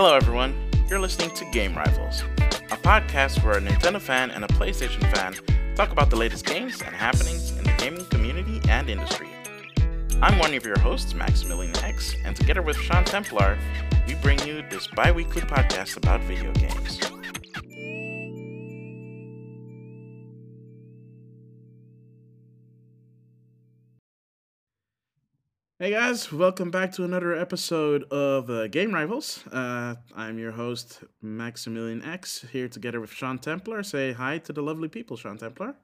Hello, everyone. You're listening to Game Rivals, a podcast where a Nintendo fan and a PlayStation fan talk about the latest games and happenings in the gaming community and industry. I'm one of your hosts, Maximilian X, and together with Sean Templar, we bring you this bi weekly podcast about video games. Hey guys, welcome back to another episode of uh, Game Rivals. Uh, I'm your host, Maximilian X, here together with Sean Templar. Say hi to the lovely people, Sean Templar.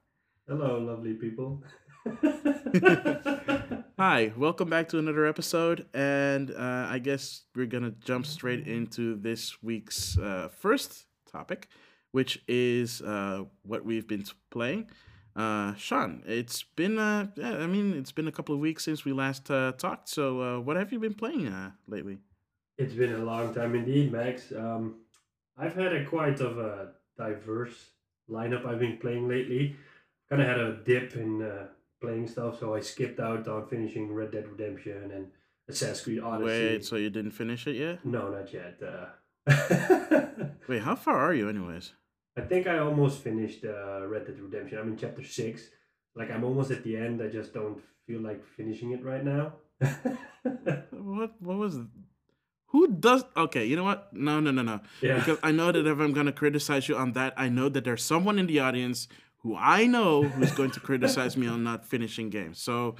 Hello, lovely people. Hi, welcome back to another episode. And uh, I guess we're going to jump straight into this week's uh, first topic, which is uh, what we've been playing. Uh, Sean, it's been uh, yeah, I mean, it's been a couple of weeks since we last uh, talked. So, uh, what have you been playing uh, lately? It's been a long time indeed, Max. Um, I've had a quite of a diverse lineup I've been playing lately. Kind of had a dip in uh, playing stuff, so I skipped out on finishing Red Dead Redemption and Assassin's Creed Odyssey. Wait, so you didn't finish it yet? No, not yet. Uh, Wait, how far are you, anyways? I think I almost finished uh, Red Dead Redemption. I'm in chapter six. Like I'm almost at the end. I just don't feel like finishing it right now. what? What was? Who does? Okay, you know what? No, no, no, no. Yeah. Because I know that if I'm gonna criticize you on that, I know that there's someone in the audience who I know who's going to criticize me on not finishing games. So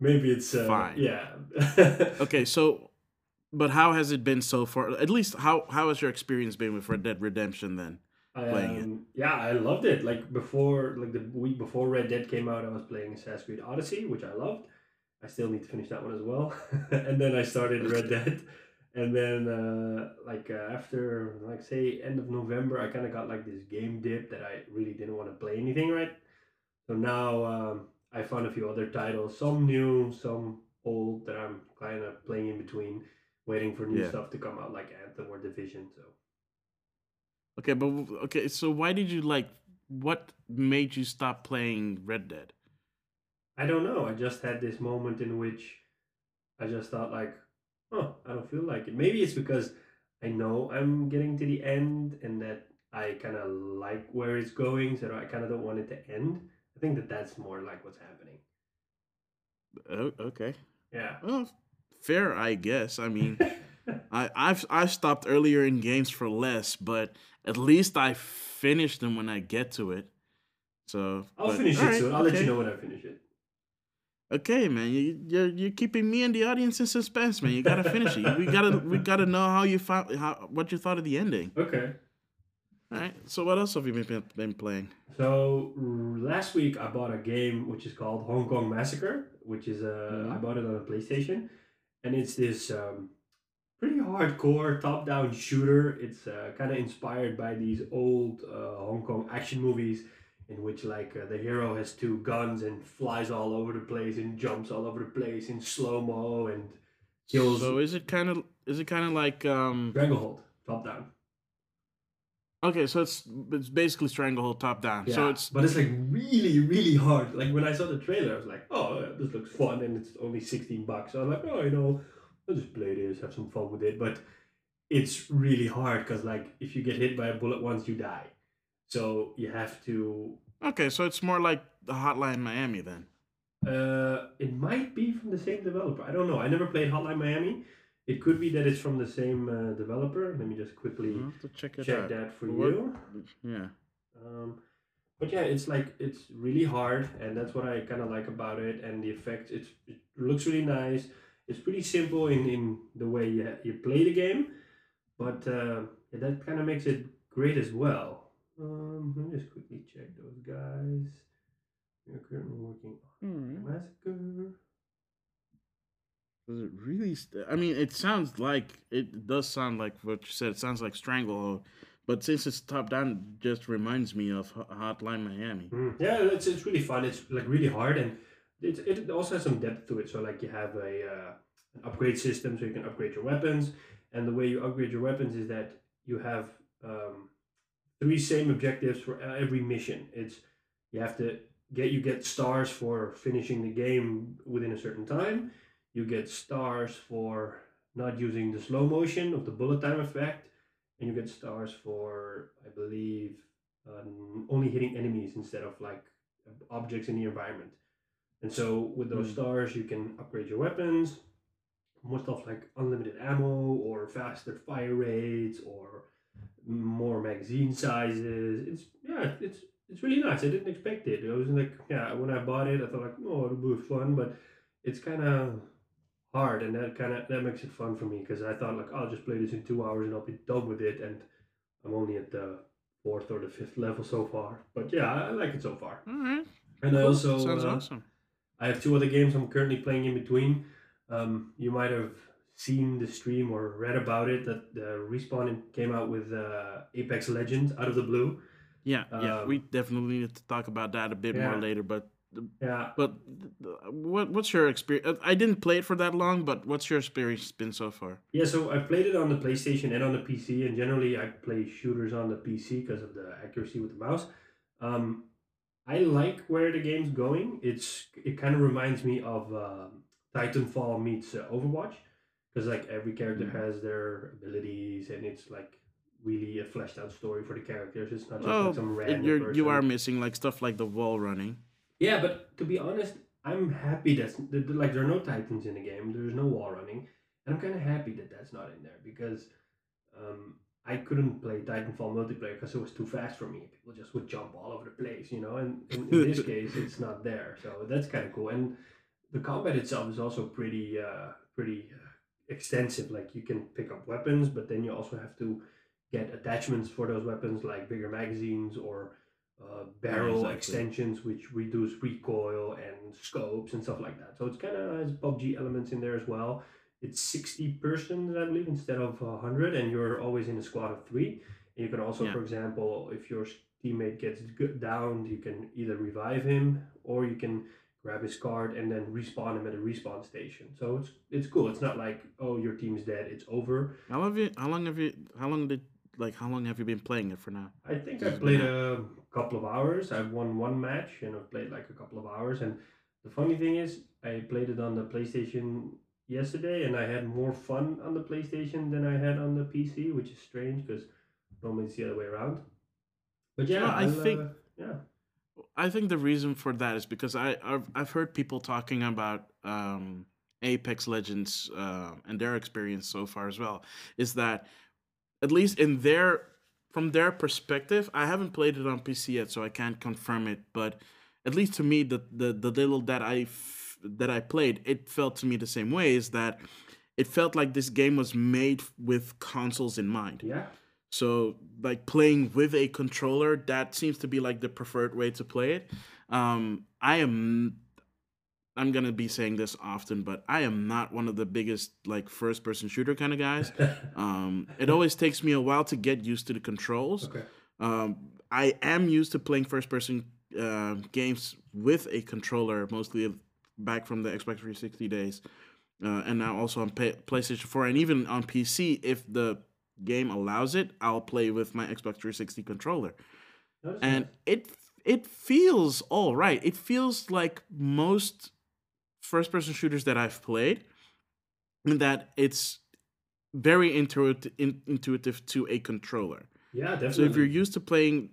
Maybe it's uh, Fine. Yeah. okay, so but how has it been so far? At least how how has your experience been with Red Dead Redemption then? Playing it. um, Yeah, I loved it. Like before, like the week before Red Dead came out, I was playing Assassin's Creed Odyssey, which I loved. I still need to finish that one as well. and then I started Red Dead, and then uh, like uh, after like say end of November, I kind of got like this game dip that I really didn't want to play anything right. So now um, I found a few other titles, some new, some old that I'm kind of playing in between, waiting for new Yeah. stuff to come out like Anthem or Division. So. Okay, but okay, so why did you like what made you stop playing Red Dead? I don't know. I just had this moment in which I just thought like, oh, I don't feel like it. Maybe it's because I know I'm getting to the end and that I kind of like where it's going, so I kind of don't want it to end. I think that that's more like what's happening. Oh, okay. Yeah. Well, fair, I guess. I mean, I, I've I've stopped earlier in games for less, but at least I finish them when I get to it. So I'll but- finish it alright, soon. I'll let you know when I finish it. Okay, man, you, you're you're keeping me and the audience in suspense, man. You gotta finish it. We gotta we gotta know how you found how what you thought of the ending. Okay. All right. So what else have you been been playing? So last week I bought a game which is called Hong Kong Massacre, which is a Mhm. I bought it on a PlayStation, and it's this um, pretty hardcore top-down shooter. It's uh, kind of inspired by these old uh, Hong Kong action movies, in which like uh, the hero has two guns and flies all over the place and jumps all over the place in slow mo and kills. So is it kind of is it kind of like um Stranglehold top-down. okay? So it's it's basically Stranglehold top down. Yeah, So it's but it's like really, really hard. Like when I saw the trailer, I was like, "Oh, this looks fun," and it's only sixteen bucks. So I'm like, "Oh, you know, I'll just play this, have some fun with it." But it's really hard because, like, if you get hit by a bullet once, you die. So you have to. okay. So it's more like the Hotline Miami then. Uh, it might be from the same developer. I don't know. I never played Hotline Miami. It could be that it's from the same uh, developer. Let me just quickly check check that for What- you. Yeah. Um, but yeah, it's like it's really hard, and that's what I kind of like about it. And the effects, it's it looks really nice. It's pretty simple in, in the way you, you play the game, but uh, yeah, that kind of makes it great as well. Um, let me just quickly check those guys. We're currently working on Massacre. Does it really? St- I mean, it sounds like it does sound like what you said. It sounds like Stranglehold, but since it's top down, it just reminds me of Ho- Hotline Miami. Mm, Yeah, it's, it's really fun. It's like really hard, and it, it also has some depth to it. So like you have a uh, an upgrade system, so you can upgrade your weapons. And the way you upgrade your weapons is that you have um, three same objectives for every mission. It's you have to get you get stars for finishing the game within a certain time. You get stars for not using the slow motion of the bullet time effect. and you get stars for I believe um, only hitting enemies instead of like objects in the environment. And so with those Mm. stars, you can upgrade your weapons, more stuff like unlimited ammo or faster fire rates or more magazine sizes. It's yeah, it's it's really nice. I didn't expect it. I was like, yeah, when I bought it, I thought like, oh, it'll be fun, but it's kind of hard, and that kind of that makes it fun for me because I thought like I'll just play this in two hours and I'll be done with it, and I'm only at the fourth or the fifth level so far. But yeah, I I like it so far. All right. And I also sounds uh, awesome. I have two other games I'm currently playing in between. Um, you might have seen the stream or read about it that the respawn came out with uh, Apex Legends out of the blue. Yeah, yeah. um, We definitely need to talk about that a bit yeah. more later. But Yeah, but what what's your experience? I didn't play it for that long, but what's your experience been so far? yeah. So I played it on the PlayStation and on the PC, and generally I play shooters on the PC because of the accuracy with the mouse. Um, I like where the game's going. It's it kind of reminds me of um, Titanfall meets uh, Overwatch because like every character Mhm. has their abilities and it's like really a fleshed out story for the characters. It's not just Oh, like some random you're, person. you are missing like stuff like the wall running. Yeah, but to be honest, I'm happy that's that, like there are no titans in the game. There's no wall running, and I'm kind of happy that that's not in there because um, I couldn't play Titanfall multiplayer because it was too fast for me. People just would jump all over the place, you know. And in, in this case, it's not there, so that's kind of cool. And the combat itself is also pretty uh, pretty uh, extensive. Like you can pick up weapons, but then you also have to get attachments for those weapons, like bigger magazines or uh, barrel exactly. extensions, which reduce recoil and scopes and stuff like that. So it's kind of has PUBG elements in there as well. It's sixty persons, I believe, instead of hundred, and you're always in a squad of three. And you can also, Yeah. for example, if your teammate gets downed, you can either revive him or you can grab his card and then respawn him at a respawn station. So it's it's cool. It's not like oh your team's dead, it's over. How long have you? How long have you? How long did like? How long have you been playing it for now? I think I played a couple of hours. I've won one match and I've played like a couple of hours. And the funny thing is, I played it on the PlayStation yesterday and I had more fun on the PlayStation than I had on the PC, which is strange because normally it's the other way around. But yeah, Well, I think- uh, yeah, I think the reason for that is because I I've, I've heard people talking about um, Apex Legends uh, and their experience so far as well. Is that at least in their from their perspective, I haven't played it on PC yet, so I can't confirm it. But at least to me, the the, the little that I that I played, it felt to me the same way. Is that it felt like this game was made with consoles in mind. yeah, So like playing with a controller, that seems to be like the preferred way to play it. Um, I am I'm gonna be saying this often, but I am not one of the biggest like first person shooter kind of guys. Um, it always takes me a while to get used to the controls. okay, Um, I am used to playing first person uh, games with a controller, mostly back from the Xbox 360 days, uh, and now also on PlayStation 4 and even on PC. If the game allows it, I'll play with my Xbox 360 controller, and it it feels all right. It feels like most first person shooters that I've played, in that it's very intuitive, in, intuitive to a controller. yeah, definitely. So if you're used to playing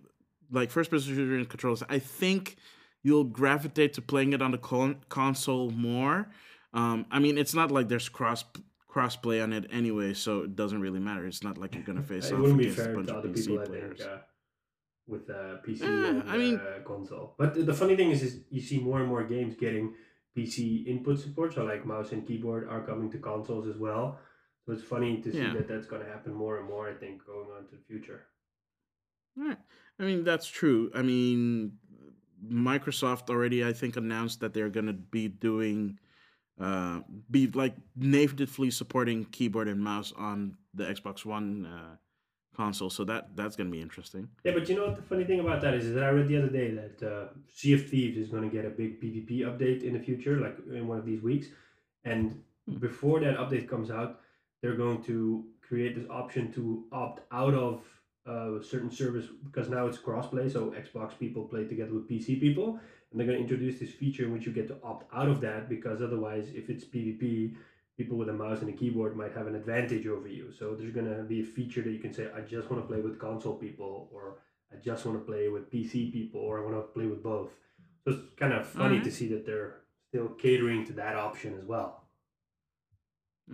like first person shooter in controls, I think you'll gravitate to playing it on the con- console more. Um, I mean, it's not like there's cross crossplay on it anyway, so it doesn't really matter. It's not like you're gonna face it off against a bunch to of other PC people, I players. think, uh, with uh, PC and I mean- uh, console. But the- funny thing is, is you see more and more games getting PC input support. So like mouse and keyboard are coming to consoles as well. So it's funny to see Yeah. that that's going to happen more and more. I think going on to the future. Right. I mean, that's true. I mean, Microsoft already, I think, announced that they're gonna be doing, uh, be like natively supporting keyboard and mouse on the Xbox One uh, console. So that that's gonna be interesting. Yeah, but you know what the funny thing about that is, is that I read the other day that uh, Sea of Thieves is going to get a big PvP update in the future, like in one of these weeks. And Hmm. before that update comes out, they're going to create this option to opt out of uh, a certain service because now it's crossplay, so Xbox people play together with PC people, and they're going to introduce this feature in which you get to opt out of that because otherwise, if it's PvP, people with a mouse and a keyboard might have an advantage over you. So there's gonna be a feature that you can say, I just want to play with console people, or I just want to play with PC people, or I want to play with both. So it's kind of funny Alright. to see that they're still catering to that option as well.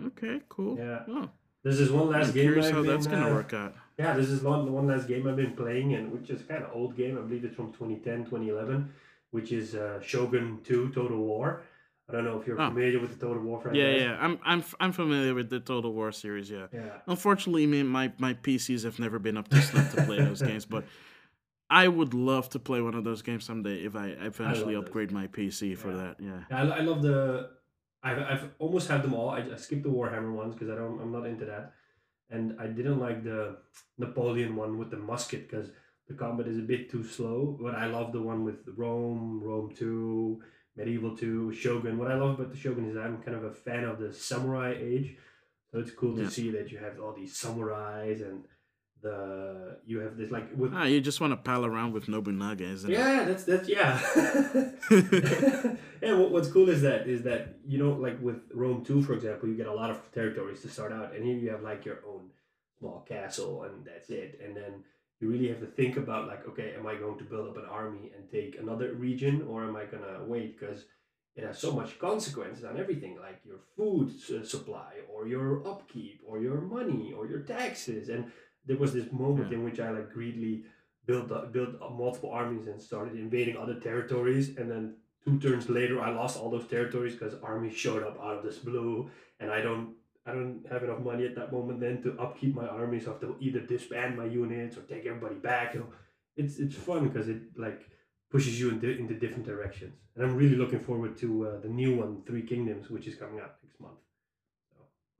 Okay, cool. Yeah. Oh, This is one last I'm game curious how that's gonna uh, work out. Yeah, this is one one last game I've been playing, and which is kind of old game. I believe it's from 2010, 2011, which is uh, Shogun 2 Total War. I don't know if you're Oh. familiar with the Total War franchise. Yeah, yeah. I'm I'm I'm familiar with the Total War series. Yeah. Yeah. Unfortunately, me my my PCs have never been up to snuff to play those games, but I would love to play one of those games someday if I eventually those upgrade my PC for that. Yeah. Yeah, I, I love the. I've, I've almost had them all. I, I skipped the Warhammer ones because I don't. I'm not into that, and I didn't like the Napoleon one with the musket because the combat is a bit too slow. But I love the one with Rome, Rome Two, Medieval Two, Shogun. What I love about the Shogun is I'm kind of a fan of the samurai age, so it's cool to see that you have all these samurais and the you have this like with Ah, you just want to pal around with Nobunaga, isn't it yeah, that's that's yeah. and what, what's cool is that is that you know like with Rome two, for example, you get a lot of territories to start out, and here you have like your own small castle, and that's it. And then you really have to think about like, okay, am I going to build up an army and take another region, or am I gonna wait because it has so much consequences on everything, like your food supply, or your upkeep, or your money, or your taxes. And there was this moment Yeah. in which I like greedily built up, built up multiple armies and started invading other territories. And then two turns later, I lost all those territories because armies showed up out of this blue, and I don't. I don't have enough money at that moment then to upkeep my armies. so I have to either disband my units or take everybody back. You know, it's it's fun because it like pushes you into into different directions. And I'm really looking forward to uh, the new one, Three Kingdoms, which is coming out next month.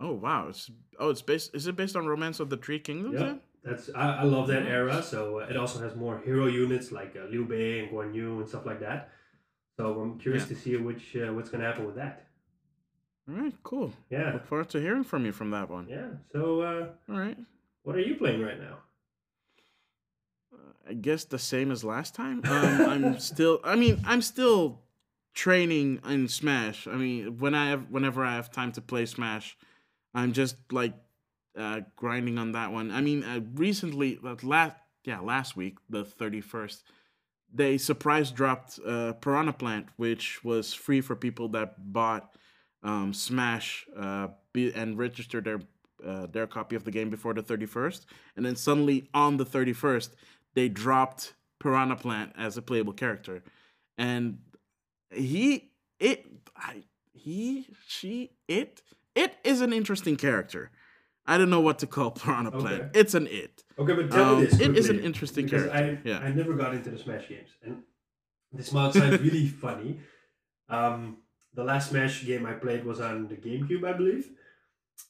Oh wow! It's oh, it's based. Is it based on Romance of the Three Kingdoms? Yeah. That's I, I love that era. So uh, it also has more hero units like uh, Liu Bei and Guan Yu and stuff like that. So I'm curious to see which uh, what's gonna happen with that. All right, cool. Yeah, Look forward to hearing from you from that one. yeah. So uh, All right. what are you playing right now? I guess the same as last time. Um, I'm still. I mean, I'm still training in Smash. I mean, when I have, whenever I have time to play Smash, I'm just like uh, grinding on that one. I mean, uh, recently, uh, last yeah, last week, the thirty first, they surprise dropped uh, Piranha Plant, which was free for people that bought um, Smash uh, and registered their uh, their copy of the game before the thirty first, and then suddenly on the thirty first they dropped Piranha Plant as a playable character, and he it I, he she it it is an interesting character. I don't know what to call Piranha Plant. Okay. It's an it. Okay, but tell Um, me this. it is an interesting character. I, yeah. I never got into the Smash games, and this might sound really funny. Um, the last Smash game I played was on the GameCube, I believe.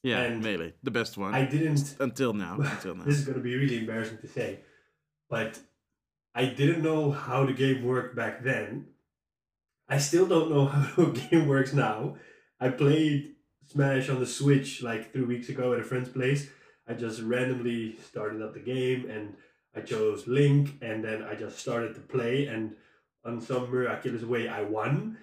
yeah, and melee, the best one I didn't. until now. Until now. this is going to be really embarrassing to say, but I didn't know how the game worked back then. I still don't know how the game works now. I played Smash on the Switch like three weeks ago at a friend's place. I just randomly started up the game and I chose Link and then I just started to play and on some miraculous way I won,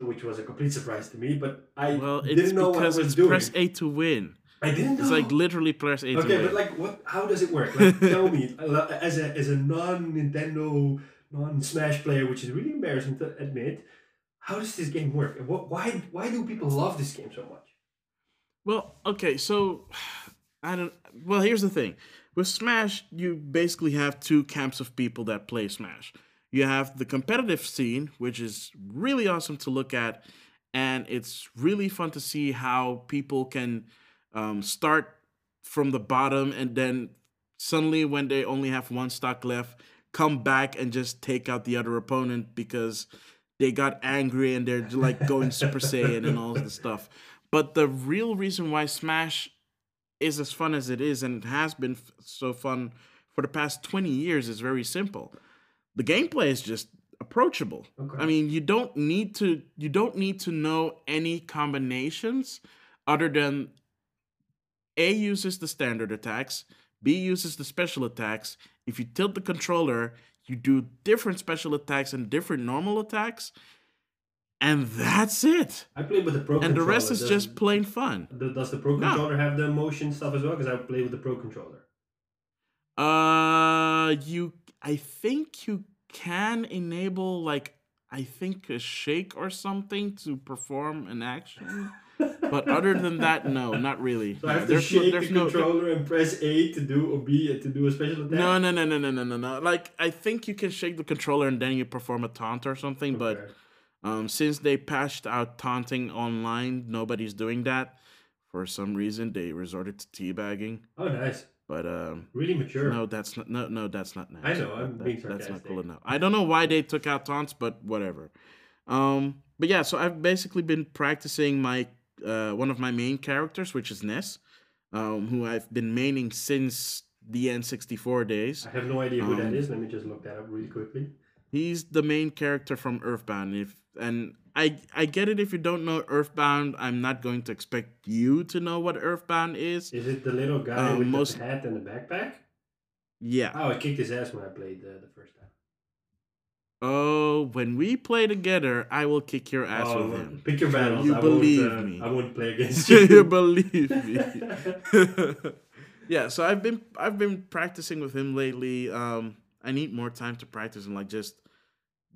which was a complete surprise to me. But I Well, didn't know what I because was it's doing. press A to win. I didn't know. It's like literally press A to Okay, but like, what? How does it work? Like, tell me, uh, as a as a non Nintendo, non Smash player, which is really embarrassing to admit, how does this game work? What? Why? Why do people love this game so much? Well, okay, so I don't. Well, here's the thing: with Smash, you basically have two camps of people that play Smash. You have the competitive scene, which is really awesome to look at, and it's really fun to see how people can um, start from the bottom and then suddenly, when they only have one stock left, come back and just take out the other opponent because they got angry and they're like going Super Saiyan and all this stuff. But the real reason why Smash is as fun as it is and it has been f- so fun for the past 20 years is very simple. The gameplay is just approachable. Okay. I mean, you don't need to you don't need to know any combinations other than A uses the standard attacks, B uses the special attacks. If you tilt the controller, you do different special attacks and different normal attacks. and that's it. I played with the pro. And the rest is controller. just plain fun. Does the pro No. controller have the motion stuff as well? Because I played with the pro controller. Uh, you. I think you can enable like I think a shake or something to perform an action. But other than that, no, not really. So I have to There's no- shake there's the no- controller and press A to do or B to do a special attack. No, no, no, no, no, no, no, no. Like I think you can shake the controller and then you perform a taunt or something. But um, since they patched out taunting online, nobody's doing that. For some reason, they resorted to teabagging. oh, nice, But um, really mature. no, that's not. No, no, that's not nice. I know, I'm That- being That's not cool enough. I don't know why they took out taunts, but whatever. Um, but yeah, so I've basically been practicing my uh, one of my main characters, which is Ness, um, who I've been maining since the N64 days. I have no idea who that Um, is. Let me just look that up really quickly. He's the main character from Earthbound. If and I I get it if you don't know Earthbound, I'm not going to expect you to know what Earthbound is. Is it the little guy Um, with most- the hat and the backpack? Yeah. Oh, I kicked his ass when I played the, the first time. Oh, when we play together, I will kick your ass oh, with him. Pick your battles. You I believe uh, me. I won't play against you. you believe me. yeah, so I've been I've been practicing with him lately. Um, I need more time to practice and like just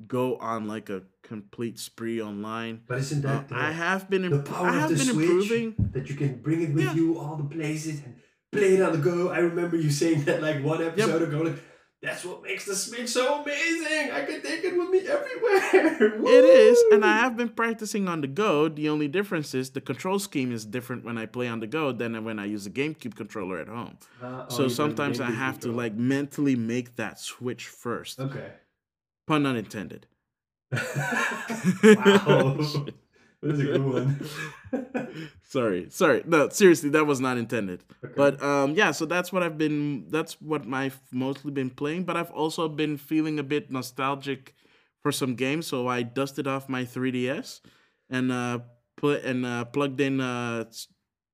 go on like a complete spree online. But isn't Uh, that the, I have been the imp- power I have of the been Switch? improving. That you can bring it with Yeah. you all the places and play it on the go. I remember you saying that like one episode ago. Like, that's what makes the Switch so amazing. I can take it with me everywhere. It is, and I have been practicing on the go. The only difference is the control scheme is different when I play on the go than when I use a GameCube controller at home. Uh, oh, so sometimes I have to like mentally make that switch first. Okay. Pun unintended. wow. That's a good one. sorry, sorry. No, seriously, that was not intended. Okay. But um, yeah, so that's what I've been. That's what I've mostly been playing. But I've also been feeling a bit nostalgic for some games, so I dusted off my 3DS and uh, put and uh, plugged in uh,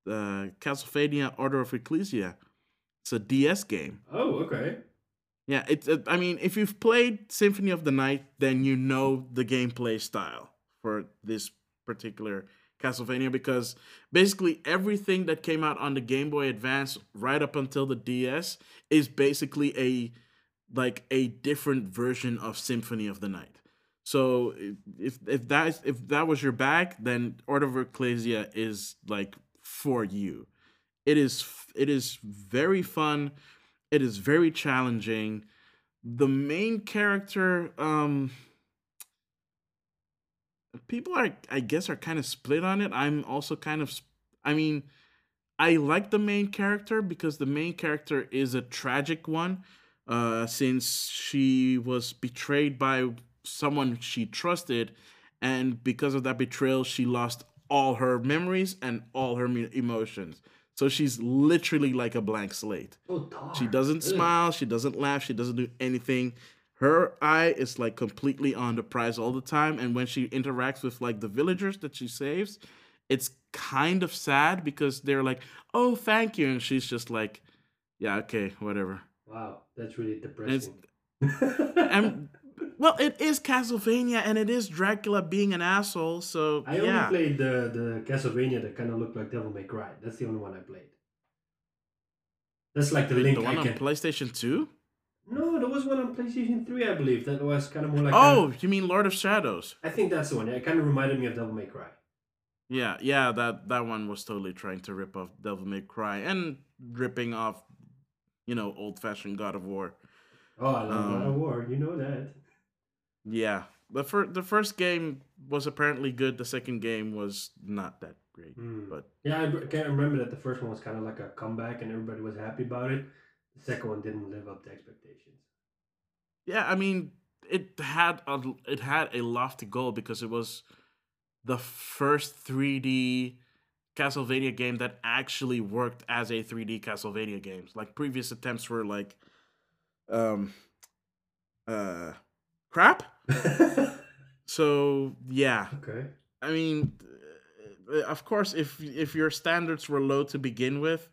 uh, Castlevania: Order of Ecclesia. It's a DS game. oh, okay. Yeah, it's. It, I mean, if you've played Symphony of the Night, then you know the gameplay style for this particular Castlevania because basically everything that came out on the Game Boy Advance right up until the DS is basically a like a different version of Symphony of the Night. So if if that if that was your bag, then Order of Ecclesia is like for you. It is it is very fun. It is very challenging. The main character, um, people are, I guess, are kind of split on it. I'm also kind of, I mean, I like the main character because the main character is a tragic one, uh, since she was betrayed by someone she trusted, and because of that betrayal, she lost all her memories and all her emotions. So she's literally like a blank slate. Oh. She doesn't smile. She doesn't laugh. She doesn't do anything. Her eye is like completely on the prize all the time. And when she interacts with like the villagers that she saves, it's kind of sad because they're like, "Oh, thank you," and she's just like, "Yeah, okay, whatever." Wow, that's really depressing. And well, it is Castlevania, and it is Dracula being an asshole. So I only yeah, played the, the Castlevania that kind of looked like Devil May Cry. That's the only one I played. That's like the link the I one on can. PlayStation Two. no, there was one on PlayStation 3, I believe. That was kind of more like. Oh, you mean Lord of Shadows? I think that's the one. It kind of reminded me of Devil May Cry. Yeah, yeah, that that one was totally trying to rip off Devil May Cry and ripping off, you know, old fashioned God of War. Oh, I love God Um, of War. You know that. Yeah, the first the first game was apparently good. The second game was not that great, Hmm. but Yeah, I can't remember that the first one was kind of like a comeback and everybody was happy about it. The second one didn't live up to expectations. yeah, I mean, it had a it had a lofty goal because it was the first 3D Castlevania game that actually worked as a 3D Castlevania game. Like previous attempts were like, um, uh, crap. So yeah, okay. I mean, uh, of course, if if your standards were low to begin with,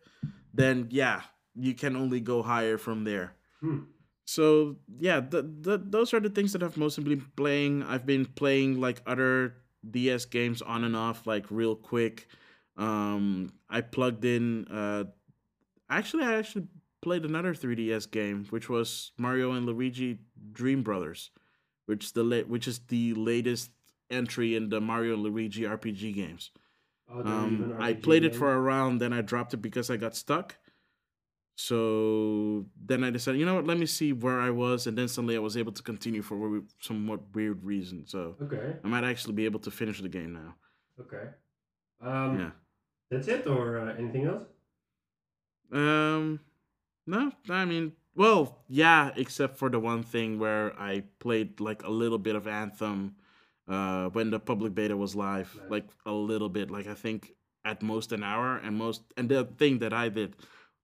then yeah, you can only go higher from there. Hmm. So yeah, the, the, those are the things that I've mostly been playing. I've been playing like other DS games on and off like real quick. Um, I plugged in. Uh, actually, I actually played another 3DS game, which was Mario and Luigi Dream Brothers, which the la- which is the latest entry in the Mario Luigi RPG games. Oh, Um, I RPG played it for a round, then I dropped it because I got stuck. So then I decided, you know what? Let me see where I was, and then suddenly I was able to continue for somewhat weird reason. So Okay. I might actually be able to finish the game now. Okay. Um, Yeah. That's it, or uh, anything else? Um, no, I mean, well, yeah, except for the one thing where I played like a little bit of Anthem, uh, when the public beta was live, Nice. like a little bit, like I think at most an hour, and most, and the thing that I did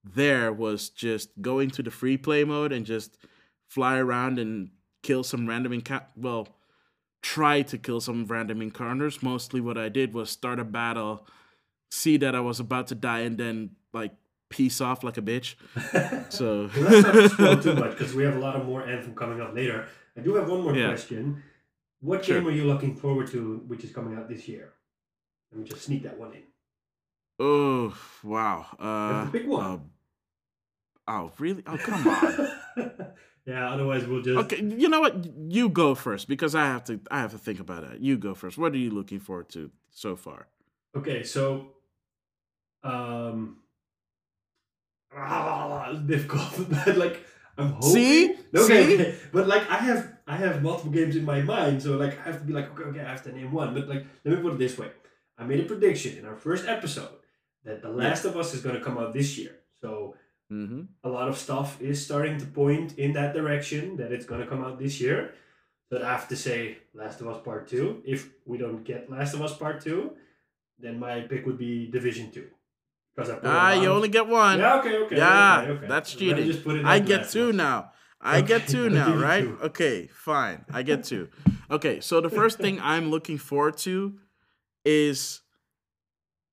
there was just go into the free play mode and just fly around and kill some random encounter. Well, try to kill some random encounters. Mostly, what I did was start a battle, see that I was about to die, and then like peace off like a bitch. So let's not spoil too much because we have a lot of more Anthem coming up later. I do have one more Yeah. question. What Sure. game are you looking forward to, which is coming out this year? Let me just sneak that one in. Oh wow. Uh, have to pick one. uh, oh really? Oh come on. yeah, otherwise we'll just. okay, you know what? You go first because I have to. I have to think about it. You go first. What are you looking forward to so far? Okay, so um ah, difficult. but like I'm hoping See? okay, See? okay. But like I have I have multiple games in my mind, so like I have to be like, okay, okay, I have to name one. But like let me put it this way. I made a prediction in our first episode that The Last of Us is gonna come out this year. So Mm-hmm. a lot of stuff is starting to point in that direction that it's gonna come out this year. But I have to say Last of Us Part Two. If we don't get Last of Us Part Two, then my pick would be Division Two. Ah, you only get one. Yeah, okay, okay. Yeah, okay, okay. that's cheating. just put it I get two Us. now. I get two now, right? two. Okay, fine. I get two. Okay, so the first thing I'm looking forward to is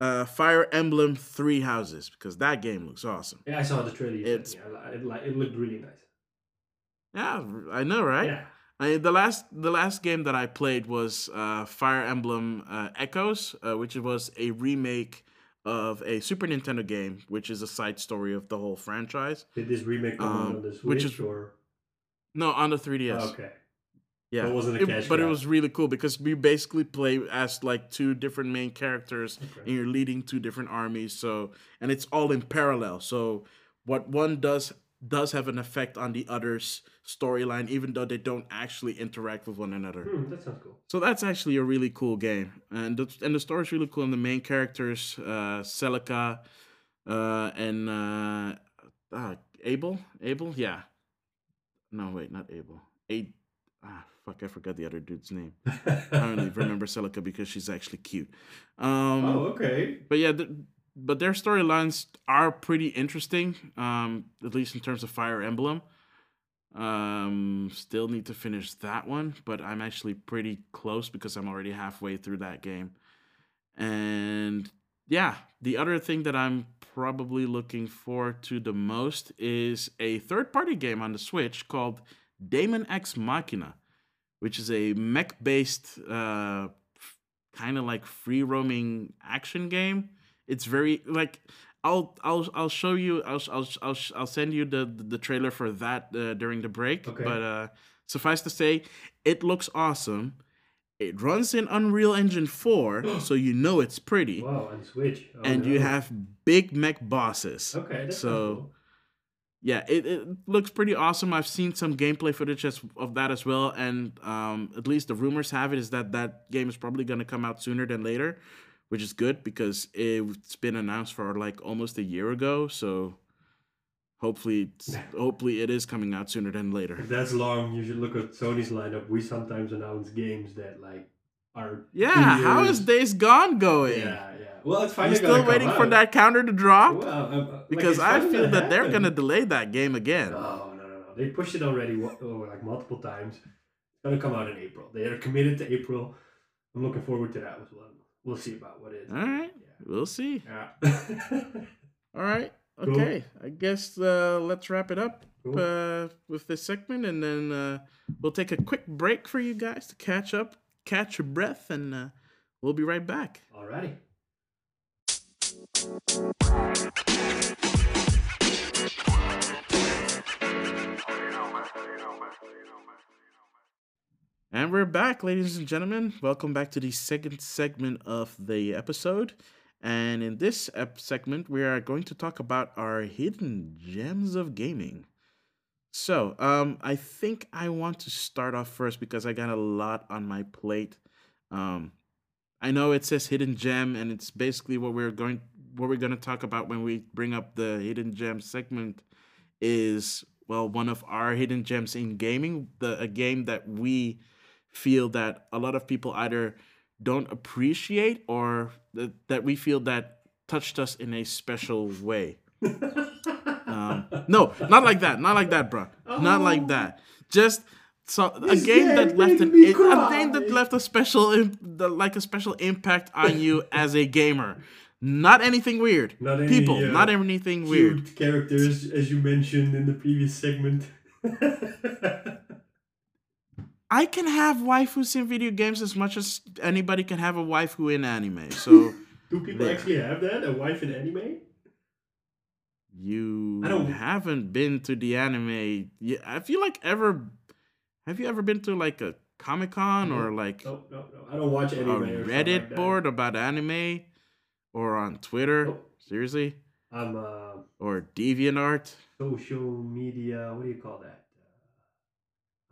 uh, Fire Emblem Three Houses because that game looks awesome. Yeah, I saw the trailer. It's- sent me. I li- It, like it looked really nice. Yeah, I know, right? Yeah. I, the last the last game that I played was uh, Fire Emblem uh, Echoes, uh, which was a remake of a Super Nintendo game, which is a side story of the whole franchise. Did this remake come out Um, on the Switch which is- or? No, on the 3DS. Okay. Yeah, So it wasn't a It- cash but it was really cool because we basically play as like two different main characters, and you're leading two different armies. So, and it's all in parallel. So, what one does does have an effect on the other's storyline, even though they don't actually interact with one another. Hmm, that sounds cool. So that's actually a really cool game, and the, and the story's really cool. And the main characters, uh, Celica, uh, and uh, uh, Abel, Abel, yeah. No, wait, not Abel. A, ah, fuck, I forgot the other dude's name. I only remember Celica because she's actually cute. Um, oh, okay. but yeah, th- but their storylines are pretty interesting. Um, at least in terms of Fire Emblem. Um, still need to finish that one, but I'm actually pretty close because I'm already halfway through that game. And yeah, the other thing that I'm probably looking forward to the most is a third-party game on the Switch called Daemon X Machina, which is a mech-based uh, kind of like free roaming action game. It's very like I'll I'll I'll show you I'll I'll I'll, I'll send you the the trailer for that uh, during the break. Okay. But uh, suffice to say, it looks awesome. It runs in Unreal Engine 4, so you know it's pretty. Wow, on Switch. Oh, and you have big mech bosses. Okay, that's so- cool. Yeah, it, it looks pretty awesome. I've seen some gameplay footage as, of that as well, and um, at least the rumors have it is that that game is probably going to come out sooner than later, which is good because it's been announced for like almost a year ago. So hopefully, hopefully it is coming out sooner than later. If that's long, you should look at Sony's lineup. We sometimes announce games that like are Yeah, how is Days Gone going? Yeah, yeah. Well, it's finally still waiting for that counter to drop? Well, um, like, because I feel that they're gonna delay that game again. No, no, no, no. They pushed it already over like multiple times. It's gonna come out in April. They are committed to April. I'm looking forward to that as well. We'll see about what it is. All right, we'll see. Yeah. All right. Cool. Okay. I guess uh, let's wrap it up Cool. uh, with this segment, and then uh, we'll take a quick break for you guys to catch up, catch your breath, and uh, We'll be right back. all Alrighty. And we're back, ladies and gentlemen. Welcome back to the second segment of the episode. And in this segment, we are going to talk about our hidden gems of gaming. So, um, I think I want to start off first because I got a lot on my plate. Um, I know it says hidden gem, and it's basically what we're going what we're going to talk about when we bring up the hidden gem segment is well one of our hidden gems in gaming, the a game that we feel that a lot of people either don't appreciate or that, that we feel that touched us in a special way. um, no, not like that. Not like that, bro. Not like that. Just so a This game that left an a game that left a special like a special impact on you as a gamer. Not anything weird. Not any, People, uh, not anything weird. Characters, as you mentioned in the previous segment. I can have waifus in video games as much as anybody can have a waifu in anime. So Do people There. actually have that? A wife in anime? you I don't- haven't been to the anime. Yeah, I feel like ever. Have you ever been to like a Comic Con or like No, no, no. I don't watch a anime. stuff Reddit like board about anime, or on Twitter? Nope. Seriously, I'm uh, or DeviantArt? social media. What do you call that?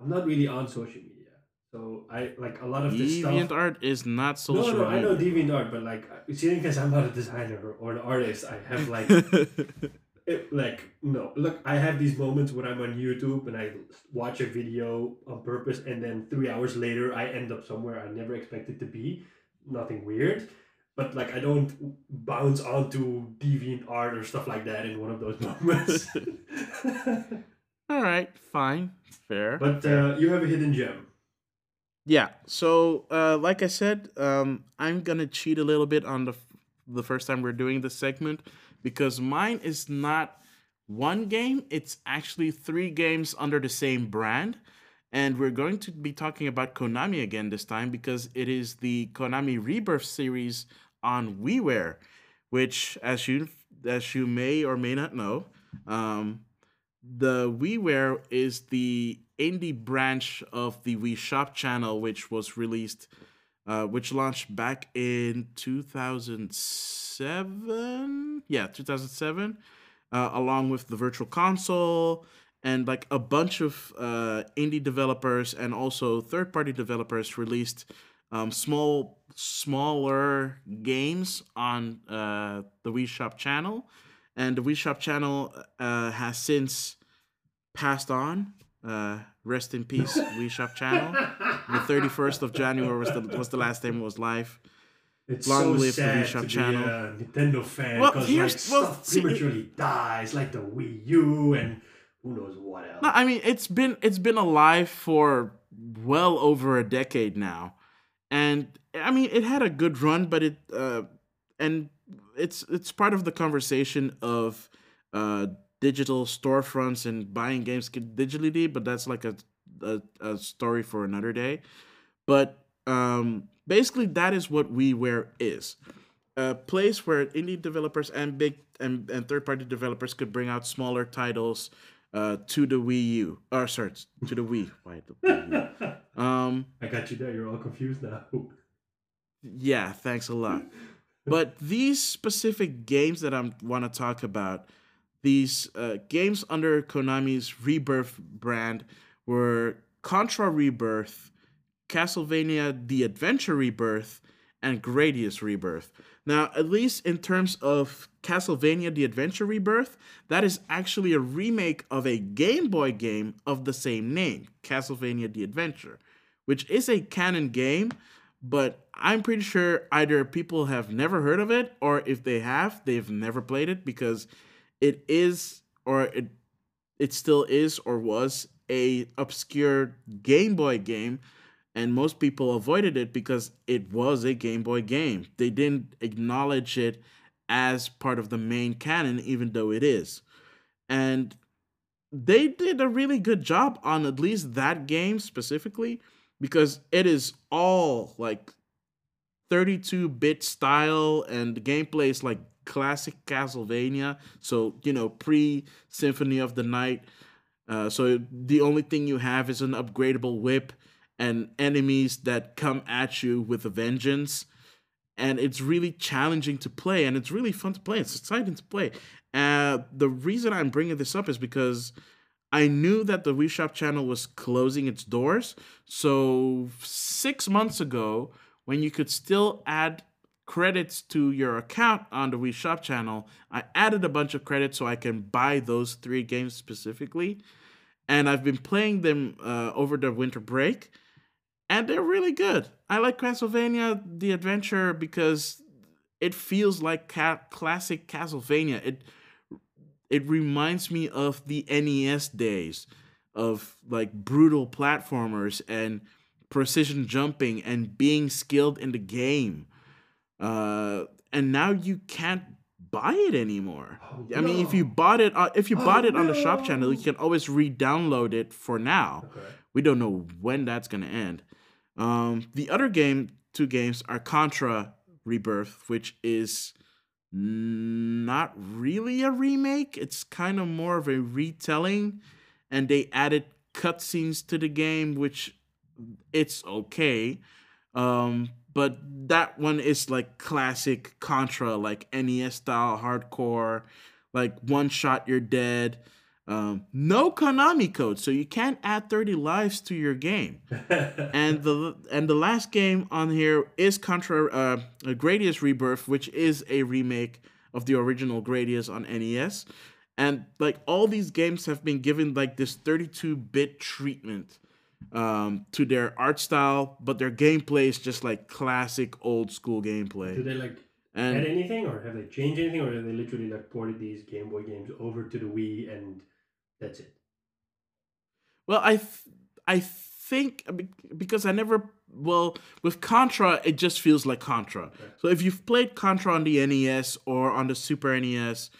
Uh, I'm not really on social media, so I like a lot of this stuff. DeviantArt is not social no, no, I know media. DeviantArt, but like, seeing because I'm not a designer or an artist, I have like it, like no look i have these moments when i'm on youtube and i watch a video on purpose and then three hours later i end up somewhere i never expected to be nothing weird but like i don't bounce onto deviant art or stuff like that in one of those moments All right, fine, fair. but uh, you have a hidden gem Yeah. So, uh, like I said, um, I'm gonna cheat a little bit on the f- the first time we're doing this segment because mine is not one game; it's actually three games under the same brand, and we're going to be talking about Konami again this time because it is the Konami Rebirth series on WiiWare, which, as you as you may or may not know, um, the WiiWare is the indie branch of the Wii Shop channel, which was released, uh, which launched back in 2007. Yeah, 2007, uh, along with the Virtual Console and like a bunch of uh, indie developers and also third-party developers released um, small, smaller games on uh, the Wii Shop channel, and the Wii Shop channel uh, has since passed on. Uh, rest in peace, Wii Shop channel. The 31st of January was the was the last time it was live. it's Long so live the sad Wii Shop to be channel. a nintendo fan Well, because like well, stuff see- prematurely dies like the wii u and who knows what else No, I mean it's been it's been alive for well over a decade now, and I mean it had a good run, but it uh, and it's it's part of the conversation of uh, digital storefronts and buying games digitally, but that's like a a, a story for another day. But um, basically, that is what WiiWare is. A place where indie developers and big and, and third party developers could bring out smaller titles uh, to the Wii U. Or sorry, to the Wii. Why the Wii U? Um, i got you there you're all confused now yeah, thanks a lot. But these specific games that I want to talk about, these uh, games under Konami's Rebirth brand were Contra Rebirth, Castlevania The Adventure Rebirth, and Gradius Rebirth. Now, at least in terms of Castlevania The Adventure Rebirth, that is actually a remake of a Game Boy game of the same name, Castlevania The Adventure, which is a canon game, but I'm pretty sure either people have never heard of it or if they have, they've never played it because it is or it it still is or was a obscure Game Boy game and most people avoided it because it was a Game Boy game. They didn't acknowledge it as part of the main canon even though it is. And they did a really good job on at least that game specifically because it is all like 32-bit style and the gameplay is like classic Castlevania. So, you know, pre Symphony of the Night. Uh, so the only thing you have is an upgradable whip and enemies that come at you with a vengeance. And it's really challenging to play and it's really fun to play. It's exciting to play. Uh, the reason I'm bringing this up is because I knew that the Wii Shop channel was closing its doors. So six months ago, when you could still add credits to your account on the Wii Shop channel, I added a bunch of credits so I can buy those three games specifically. And I've been playing them uh, over the winter break, and they're really good. I like Castlevania The Adventure because it feels like ca- classic Castlevania. It it reminds me of the NES days of like brutal platformers and precision jumping and being skilled in the game. Uh, and now you can't buy it anymore. Oh, I mean, if you bought it, uh, if you Oh, bought it on the shop channel, you can always re-download it for now. Okay. We don't know when that's gonna end. Um, the other game, two games, are Contra Rebirth, which is not really a remake. It's kind of more of a retelling, and they added cutscenes to the game, which it's okay. Um, but that one is like classic Contra, like NES style hardcore, like one shot you're dead. Um, no Konami code, so you can't add 30 lives to your game. And the and the last game on here is Contra uh, Gradius Rebirth, which is a remake of the original Gradius on NES. And like all these games have been given like this 32-bit treatment um, to their art style, but their gameplay is just like classic old school gameplay. Do they like And add anything, or have they changed anything, or have they literally like ported these Game Boy games over to the Wii and that's it? Well, I th- I think because I never well with Contra it just feels like Contra. So if you've played Contra on the NES or on the Super NES,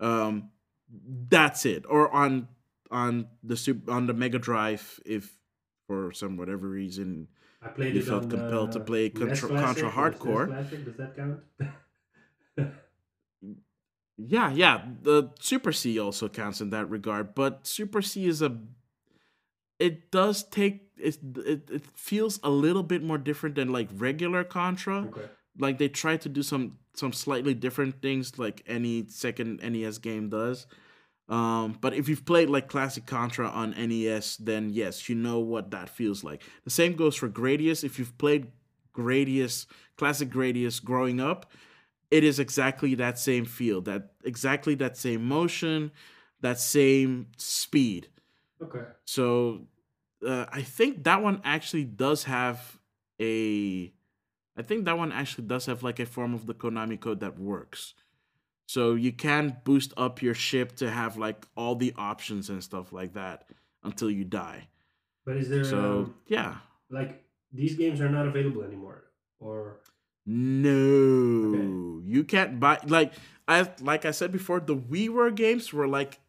um, that's it. Or on on the super on the Mega Drive if for some whatever reason I played You felt on, compelled to uh, play Contra- Contra Hard Corps. Classic. Does that count? yeah yeah the Super C also counts in that regard. But Super C is a it does take it, it it feels a little bit more different than like regular Contra. okay. like they try to do some some slightly different things like any second NES game does. Um, but if you've played like classic Contra on NES, then yes, you know what that feels like. The same goes for Gradius. If you've played Gradius, classic Gradius growing up, it is exactly that same feel, that exactly that same motion, that same speed. Okay. So uh, I think that one actually does have a. I think that one actually does have like a form of the Konami code that works. So you can boost up your ship to have like all the options and stuff like that until you die. But is there So um, yeah, like these games are not available anymore, or no, you can't buy like I like I said before. The WiiWare games were like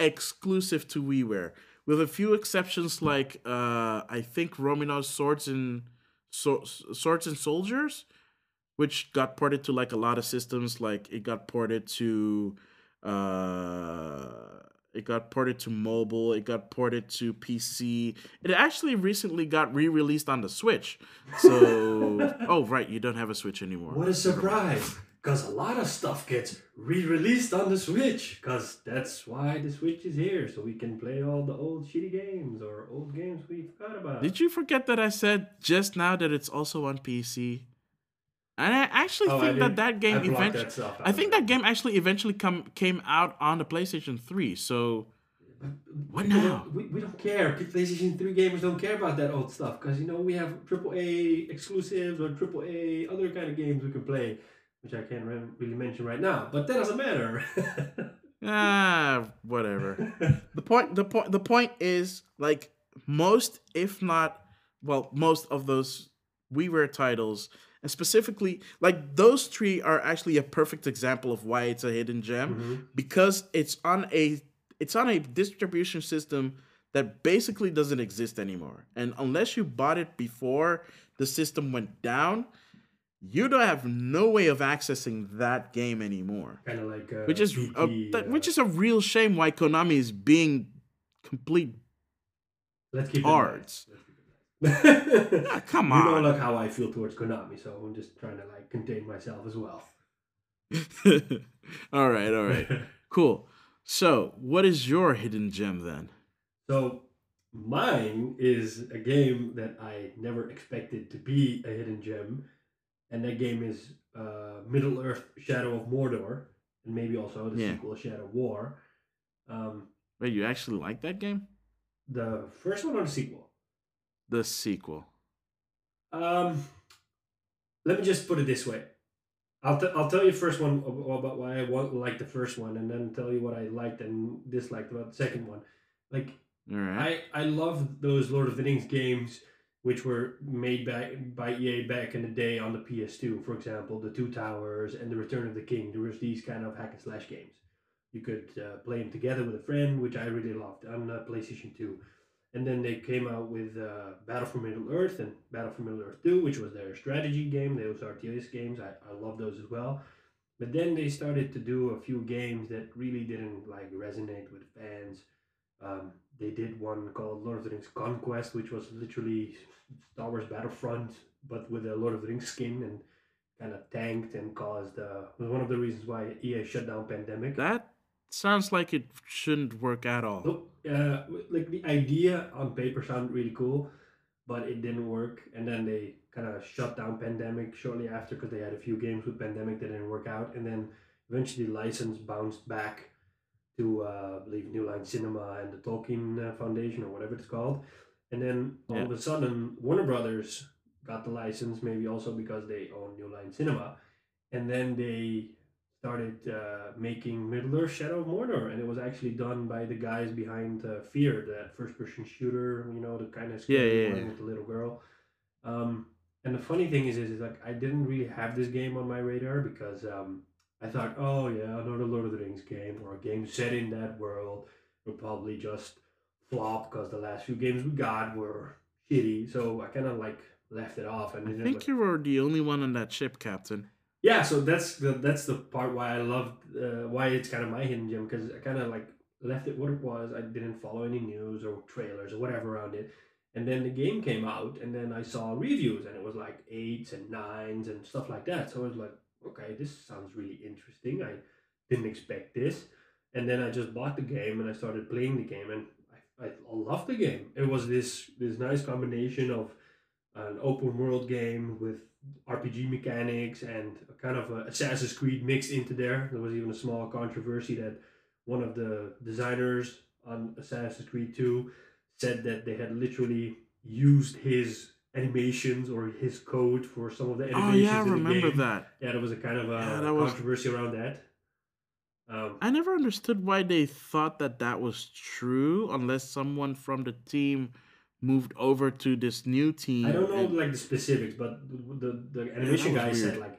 exclusive to WiiWare, with a few exceptions like uh I think Ronimo's Swords and so- Swords and Soldiers, which got ported to like a lot of systems. Like it got ported to uh it got ported to mobile, it got ported to PC. It actually recently got re-released on the Switch. So oh right, you don't have a Switch anymore. what a surprise! Because a lot of stuff gets re-released on the Switch. Because that's why the Switch is here, so we can play all the old shitty games or old games we forgot about. Did you forget that I said just now that it's also on PC? And I actually Oh, I think that that game I eventually I think that game actually eventually come came out on the PlayStation 3. So What People now? don't- We, we don't care. PlayStation 3 gamers don't care about that old stuff because, you know, we have AAA exclusives or AAA other kind of games we can play, which I can't re- really mention right now. But that doesn't matter. ah, whatever. the point the point the point is like most if not well most of those WiiWare titles and specifically like those three are actually a perfect example of why it's a hidden gem Mhm. because it's on a it's on a distribution system that basically doesn't exist anymore and unless you bought it before the system went down you don't have no way of accessing that game anymore. Kind of like uh, which is a, BP, that, uh, which is a real shame why Konami is being complete. let's keep cards. It Ah, come on. You know on. like how I feel towards Konami, so I'm just trying to like contain myself as well. all right, all right, cool. So, what is your hidden gem then? So mine is a game that I never expected to be a hidden gem, and that game is uh, Middle Earth: Shadow of Mordor, and maybe also the Yeah. sequel Shadow War. Um, Wait, you actually like that game? the first one or the sequel? The sequel. Um, let me just put it this way. I'll, t- I'll tell you first one about why I want like the first one, and then tell you what I liked and disliked about the second one. Like right. I I love those Lord of the Rings games which were made back by EA back in the day on the PS2. For example, the Two Towers and the Return of the King. There was these kind of hack and slash games. You could uh, play them together with a friend, which I really loved on uh, PlayStation 2. And then they came out with uh, Battle for Middle Earth and Battle for Middle Earth 2, which was their strategy game. Those RTS games, I, I love those as well. But then they started to do a few games that really didn't like resonate with fans. Um, they did one called Lord of the Rings Conquest, which was literally Star Wars Battlefront, but with a Lord of the Rings skin and kind of tanked and caused uh, was one of the reasons why EA shut down Pandemic. that sounds like it shouldn't work at all. Nope. Uh, like the idea on paper sounded really cool, but it didn't work. And then they kind of shut down Pandemic shortly after because they had a few games with Pandemic that didn't work out. And then eventually license bounced back to, uh, I believe, New Line Cinema and the Tolkien uh, Foundation or whatever it's called. And then all Yeah. of a sudden, Warner Brothers got the license, maybe also because they own New Line Cinema. And then they started uh, making Middle Earth Shadow of Mordor, and it was actually done by the guys behind uh, F.E.A.R., that first-person shooter. You know, the kind of Yeah, scary yeah, one yeah. with the little girl. Um, and the funny thing is, is, is like I didn't really have this game on my radar because um, I thought, oh yeah, another Lord of the Rings game or a game set in that world will probably just flop because the last few games we got were shitty. So I kind of like left it off. And I think you were the only one on that ship, Captain. Yeah, so that's the that's the part why I love uh, why it's kind of my hidden gem because I kind of like left it what it was. I didn't follow any news or trailers or whatever around it, and then the game came out, and then I saw reviews, and it was like eights and nines and stuff like that. So I was like, okay, this sounds really interesting. I didn't expect this, and then I just bought the game and I started playing the game, and I, I loved the game. It was this this nice combination of an open world game with RPG mechanics and a kind of a Assassin's Creed mixed into there. There was even a small controversy that one of the designers on Assassin's Creed 2 said that they had literally used his animations or his code for some of the animations. Oh animations yeah, I remember game. that. Yeah, there was a kind of a Yeah, that was- controversy around that. Um, I never understood why they thought that that was true, unless someone from the team moved over to this new team. I don't know and- like the specifics, but the the, animation guy said like,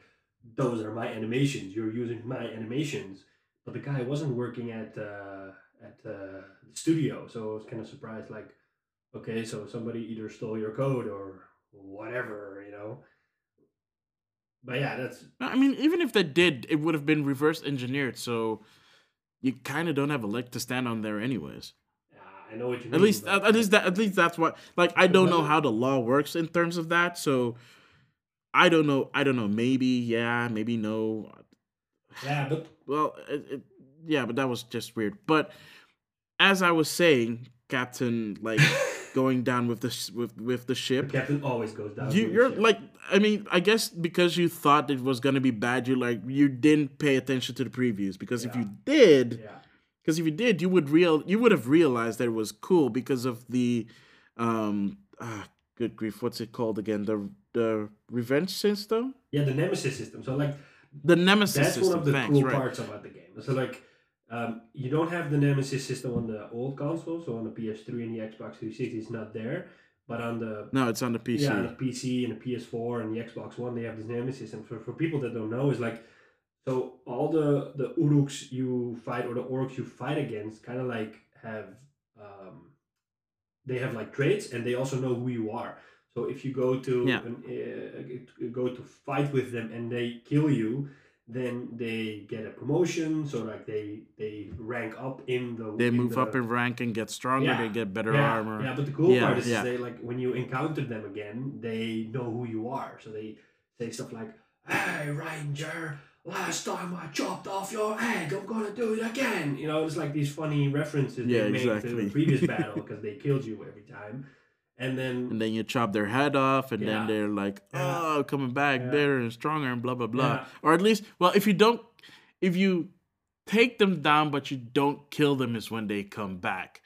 "Those are my animations. You're using my animations." But the guy wasn't working at uh, at uh, the studio, so I was kind of surprised. Like, okay, so somebody either stole your code or whatever, you know. But yeah, that's I mean, even if they did, it would have been reverse engineered, so you kind of don't have a leg to stand on there, anyways. Yeah, I know what you mean. At least, at, at least that, at least that's what. Like, I don't know how the law works in terms of that, so I don't know. I don't know. Maybe yeah, maybe no. yeah, but Well, it, it, yeah, but that was just weird. But as I was saying, Captain, like going down with the sh- with with the the ship. captain always goes down. You, ship. like, I mean, I guess because you thought it was gonna be bad, you like you didn't pay attention to the previews. Because if you did, yeah, because if you did, you would real you would have realized that it was cool because of the, um, ah, good grief, what's it called again? The the revenge system, yeah, the nemesis system. So like the nemesis that's system. one of the thanks, cool right. parts about the game. So like, um, you don't have the Nemesis system on the old console, so on the PS3 and the Xbox 360, it's not there. But on the No, it's on the PC. yeah, on the PC and the PS4 and the Xbox One, they have this Nemesis system. For for people that don't know, is like, so all the the Uruks you fight or the orcs you fight against, kind of like have um, they have like traits and they also know who you are. So if you go to Yeah. an, uh, go to fight with them and they kill you, then they get a promotion. So like they they rank up in the They in move the, up in rank and get stronger. Yeah, They get better yeah, armor. Yeah, but the cool part is, they like when you encounter them again, they know who you are. So they say stuff like, "Hey, Ranger, Oh, last time I chopped off your head, I'm gonna do it again." You know, it's like these funny references Yeah, they make to the previous battle because they killed you every time, and then and then you chop their head off, and Yeah. then they're like, Yeah. "Oh, coming back Yeah. better and stronger," and blah blah blah. Yeah. Or at least, well, if you don't, if you take them down but you don't kill them, is when they come back,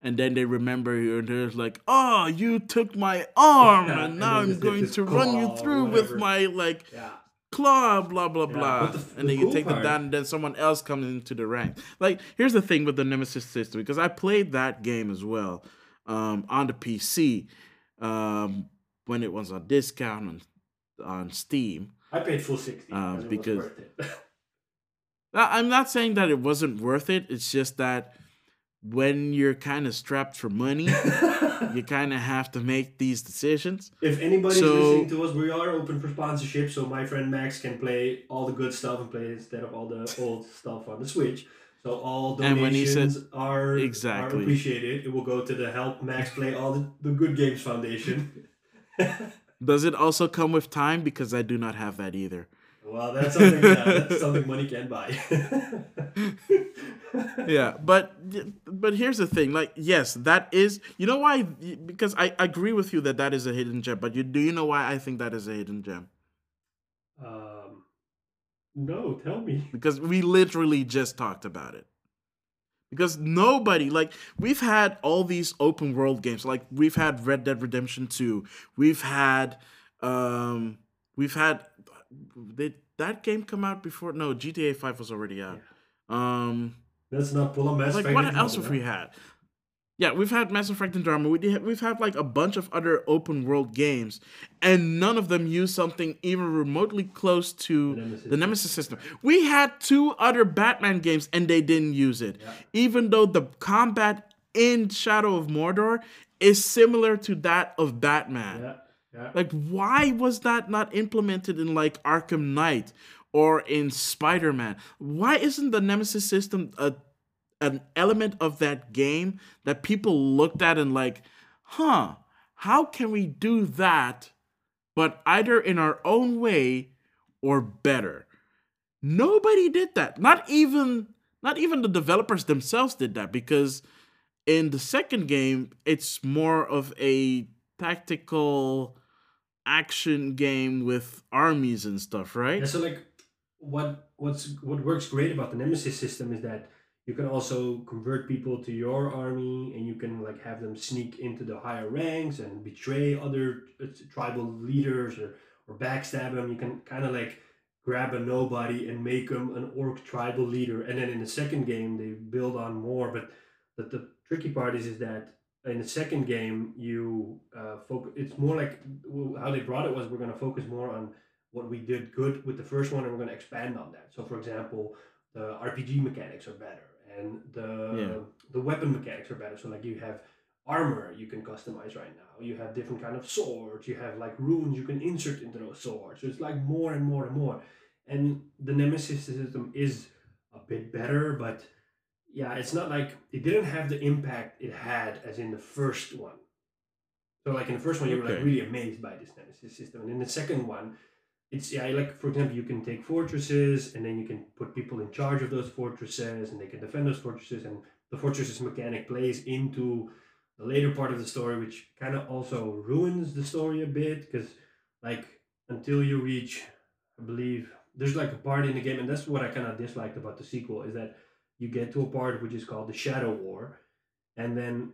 and then they remember you, and they're like, "Oh, you took my arm, Yeah, and and now then I'm going to run you through with my like yeah, claw, blah blah Yeah, blah, the and the then you take them part- down, and then someone else comes into the rank. Like, here's the thing with the Nemesis system because I played that game as well um, on the PC um, when it was on discount on on Steam. I paid full sixty Um, because, because- it was worth it. I'm not saying that it wasn't worth it. It's just that when you're kind of strapped for money, you kind of have to make these decisions. If anybody's So- listening to us, we are open for sponsorship, so my friend Max can play all the good stuff and play instead of all the old stuff on the Switch. So all And when he donations said- are, Exactly. are appreciated. It will go to the Help Max Play All the, the Good Games Foundation. Does it also come with time? Because I do not have that either. Well, that's something, yeah, that's something money can buy. yeah but but here's the thing like yes that is you know why because i agree with you that that is a hidden gem but you do you know why i think that is a hidden gem Um, no, tell me. because we literally just talked about it because nobody like we've had all these open world games like we've had red dead redemption 2 we've had um we've had did that game come out before no gta 5 was already out um Let's not pull a mess. like what else have we had? Yeah, we've had Mass Effect Andromeda. We did- we've had like a bunch of other open world games, and none of them use something even remotely close to The Nemesis the Nemesis system. We had two other Batman games, and they didn't use it, Yeah. even though the combat in Shadow of Mordor is similar to that of Batman. Yeah, yeah. Like, why was that not implemented in like Arkham Knight or in Spider Man? Why isn't the Nemesis system a an element of that game that people looked at and like, huh, how can we do that, but either in our own way or better? Nobody did that. Not even not even the developers themselves did that because in the second game it's more of a tactical action game with armies and stuff, right? Yeah, so like what what's what works great about the Nemesis system is that you can also convert people to your army and you can like have them sneak into the higher ranks and betray other uh, tribal leaders or or backstab them. You can kind of like grab a nobody and make them an orc tribal leader. And then in the second game they build on more, but the, the tricky part is is that in the second game you uh, focus. It's more like how they brought it was we're going to focus more on what we did good with the first one and we're going to expand on that. So for example the rpg mechanics are better and the Yeah. the weapon mechanics are better. So like you have armor you can customize right now. You have different kind of swords. You have like runes you can insert into those swords. So it's like more and more and more. And the nemesis system is a bit better but yeah it's not like it didn't have the impact it had as in the first one. So like in the first one you were like really amazed by this nemesis system and in the second one it's yeah like for example you can take fortresses and then you can put people in charge of those fortresses and they can defend those fortresses and the fortresses mechanic plays into the later part of the story which kind of also ruins the story a bit because like until you reach i believe there's like a part in the game and that's what i kind of disliked about the sequel is that you get to a part which is called the shadow war and then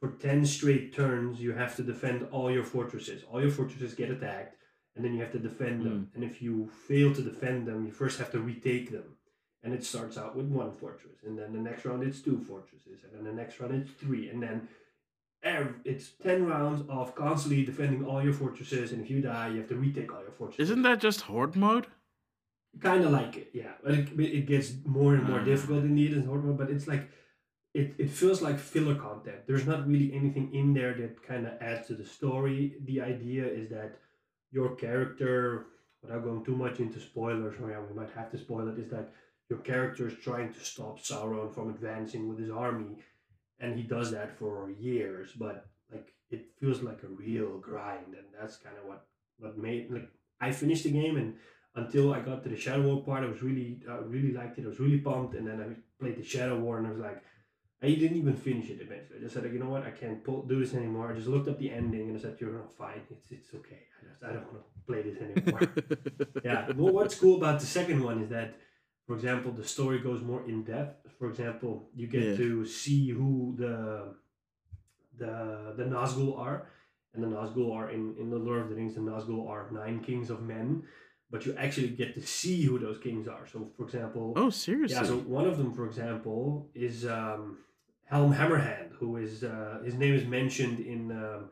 for 10 straight turns you have to defend all your fortresses all your fortresses get attacked and then you have to defend them. Hmm. And if you fail to defend them, you first have to retake them. And it starts out with one fortress, and then the next round it's two fortresses, and then the next round it's three, and then it's ten rounds of constantly defending all your fortresses. And if you die, you have to retake all your fortresses. Isn't that just horde mode? Kind of like it? Yeah, but it, it gets more and more Ah. difficult in the end, horde mode, but it's like it, it feels like filler content. There's not really anything in there that kind of adds to the story. The idea is that your character, without going too much into spoilers, or yeah, we might have to spoil it, is that your character is trying to stop Sauron from advancing with his army, and he does that for years. But like, it feels like a real grind, and that's kind of what what made like I finished the game and until I got to the Shadow War part, I was really, I really liked it. I was really pumped, and then I played the Shadow War, and I was like, I didn't even finish it eventually. I just said, like, you know what, I can't pull, do this anymore. I just looked up the ending and I said, you're not fine. It's it's okay. I just I don't want to play this anymore. yeah. Well, what's cool about the second one is that, for example, the story goes more in depth. For example, you get Yeah. to see who the the the Nazgul are, and the Nazgul are in in the Lord of the Rings. The Nazgul are nine kings of men, but you actually get to see who those kings are. So, for example, oh, seriously? yeah, so one of them, for example, is um, Helm Hammerhand, who is uh, his name is mentioned in um,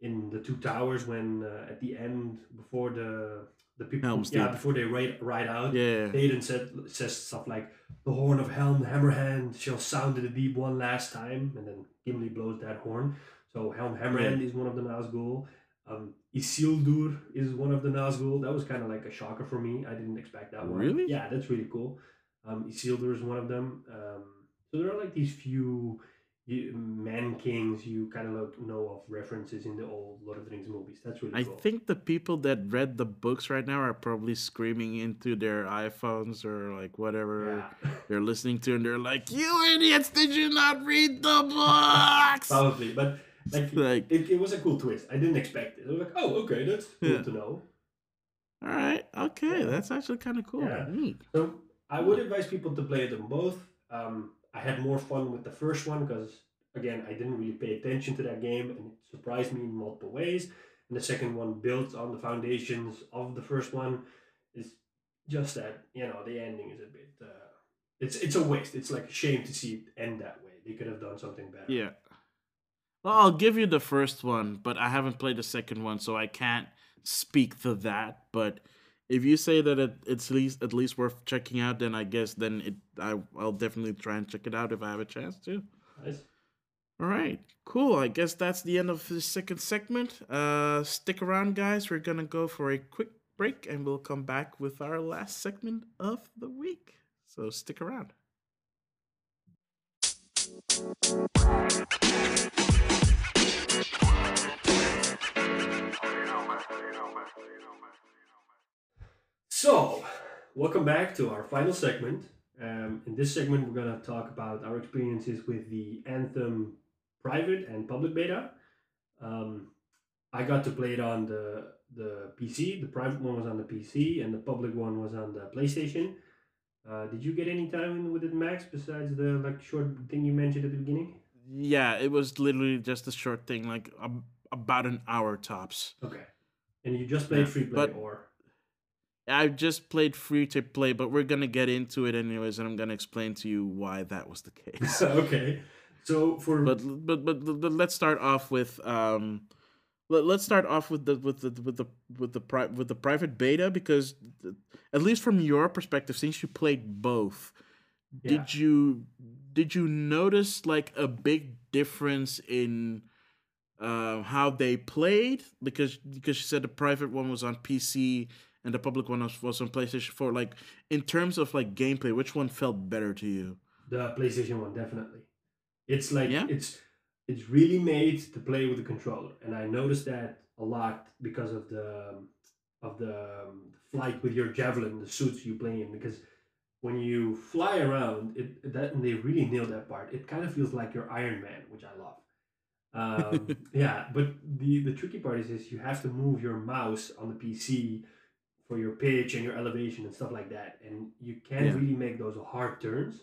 in the Two Towers when uh, at the end before the the people Helm's yeah Deep. before they ride ride out. yeah. Théoden said says stuff like the horn of Helm Hammerhand shall sound in the deep one last time, and then Gimli blows that horn. So Helm Hammerhand is one of the Nazgul. Um, Isildur is one of the Nazgul. That was kind of like a shocker for me. I didn't expect that one. Really? Yeah, that's really cool. Um, Isildur is one of them. Um, so there are like these few you, man kings you kind of like know of references in the old Lord of the Rings movies. That's really I cool. think the people that read the books right now are probably screaming into their iPhones or like whatever yeah. they're listening to, and they're like, "You idiots! Did you not read the books?" Probably, but like like, it, it was a cool twist. I didn't expect it. I was like, oh, okay, that's cool Yeah. to know. all right, okay, that's actually kind of cool. Yeah. Neat. So I would advise people to play them both. Um, I had more fun with the first one because, again, I didn't really pay attention to that game and it surprised me in multiple ways. And the second one builds on the foundations of the first one. It's just that, you know, the ending is a bit. Uh, it's, it's a waste. It's like a shame to see it end that way. They could have done something better. Yeah. Well, I'll give you the first one, but I haven't played the second one, so I can't speak to that. But if you say that it, it's at least at least worth checking out, then I guess then it I I'll definitely try and check it out if I have a chance to. Nice. All right, cool. I guess that's the end of the second segment. Uh, stick around, guys. We're gonna go for a quick break, and we'll come back with our last segment of the week. So stick around. So, welcome back to our final segment. Um, in this segment, we're going to talk about our experiences with the Anthem private and public beta. Um, I got to play it on the the PC. The private one was on the PC, and the public one was on the PlayStation. Uh, did you get any time with it, Max? Besides the like short thing you mentioned at the beginning? Yeah, it was literally just a short thing, like about an hour tops. Okay. And you just played Yeah, free play, but- or I just played free to play, but we're gonna get into it anyways, and I'm gonna explain to you why that was the case. okay. So for but, but but but let's start off with um, let, let's start off with the with the with the with the pri- with the private beta because at least from your perspective, since you played both, Yeah. did you did you notice like a big difference in uh, how they played because because she said the private one was on PC and the public one was, was on PlayStation 4 like in terms of like gameplay which one felt better to you The PlayStation One, definitely. It's like Yeah? it's it's really made to play with the controller, and I noticed that a lot because of the of the flight with your javelin, the suits you play in. Because when you fly around, it that and they really nail that part. It kind of feels like you're Iron Man, which I love. Um, yeah, but the the tricky part is, is you have to move your mouse on the PC for your pitch and your elevation and stuff like that, and you can't Yeah. really make those hard turns.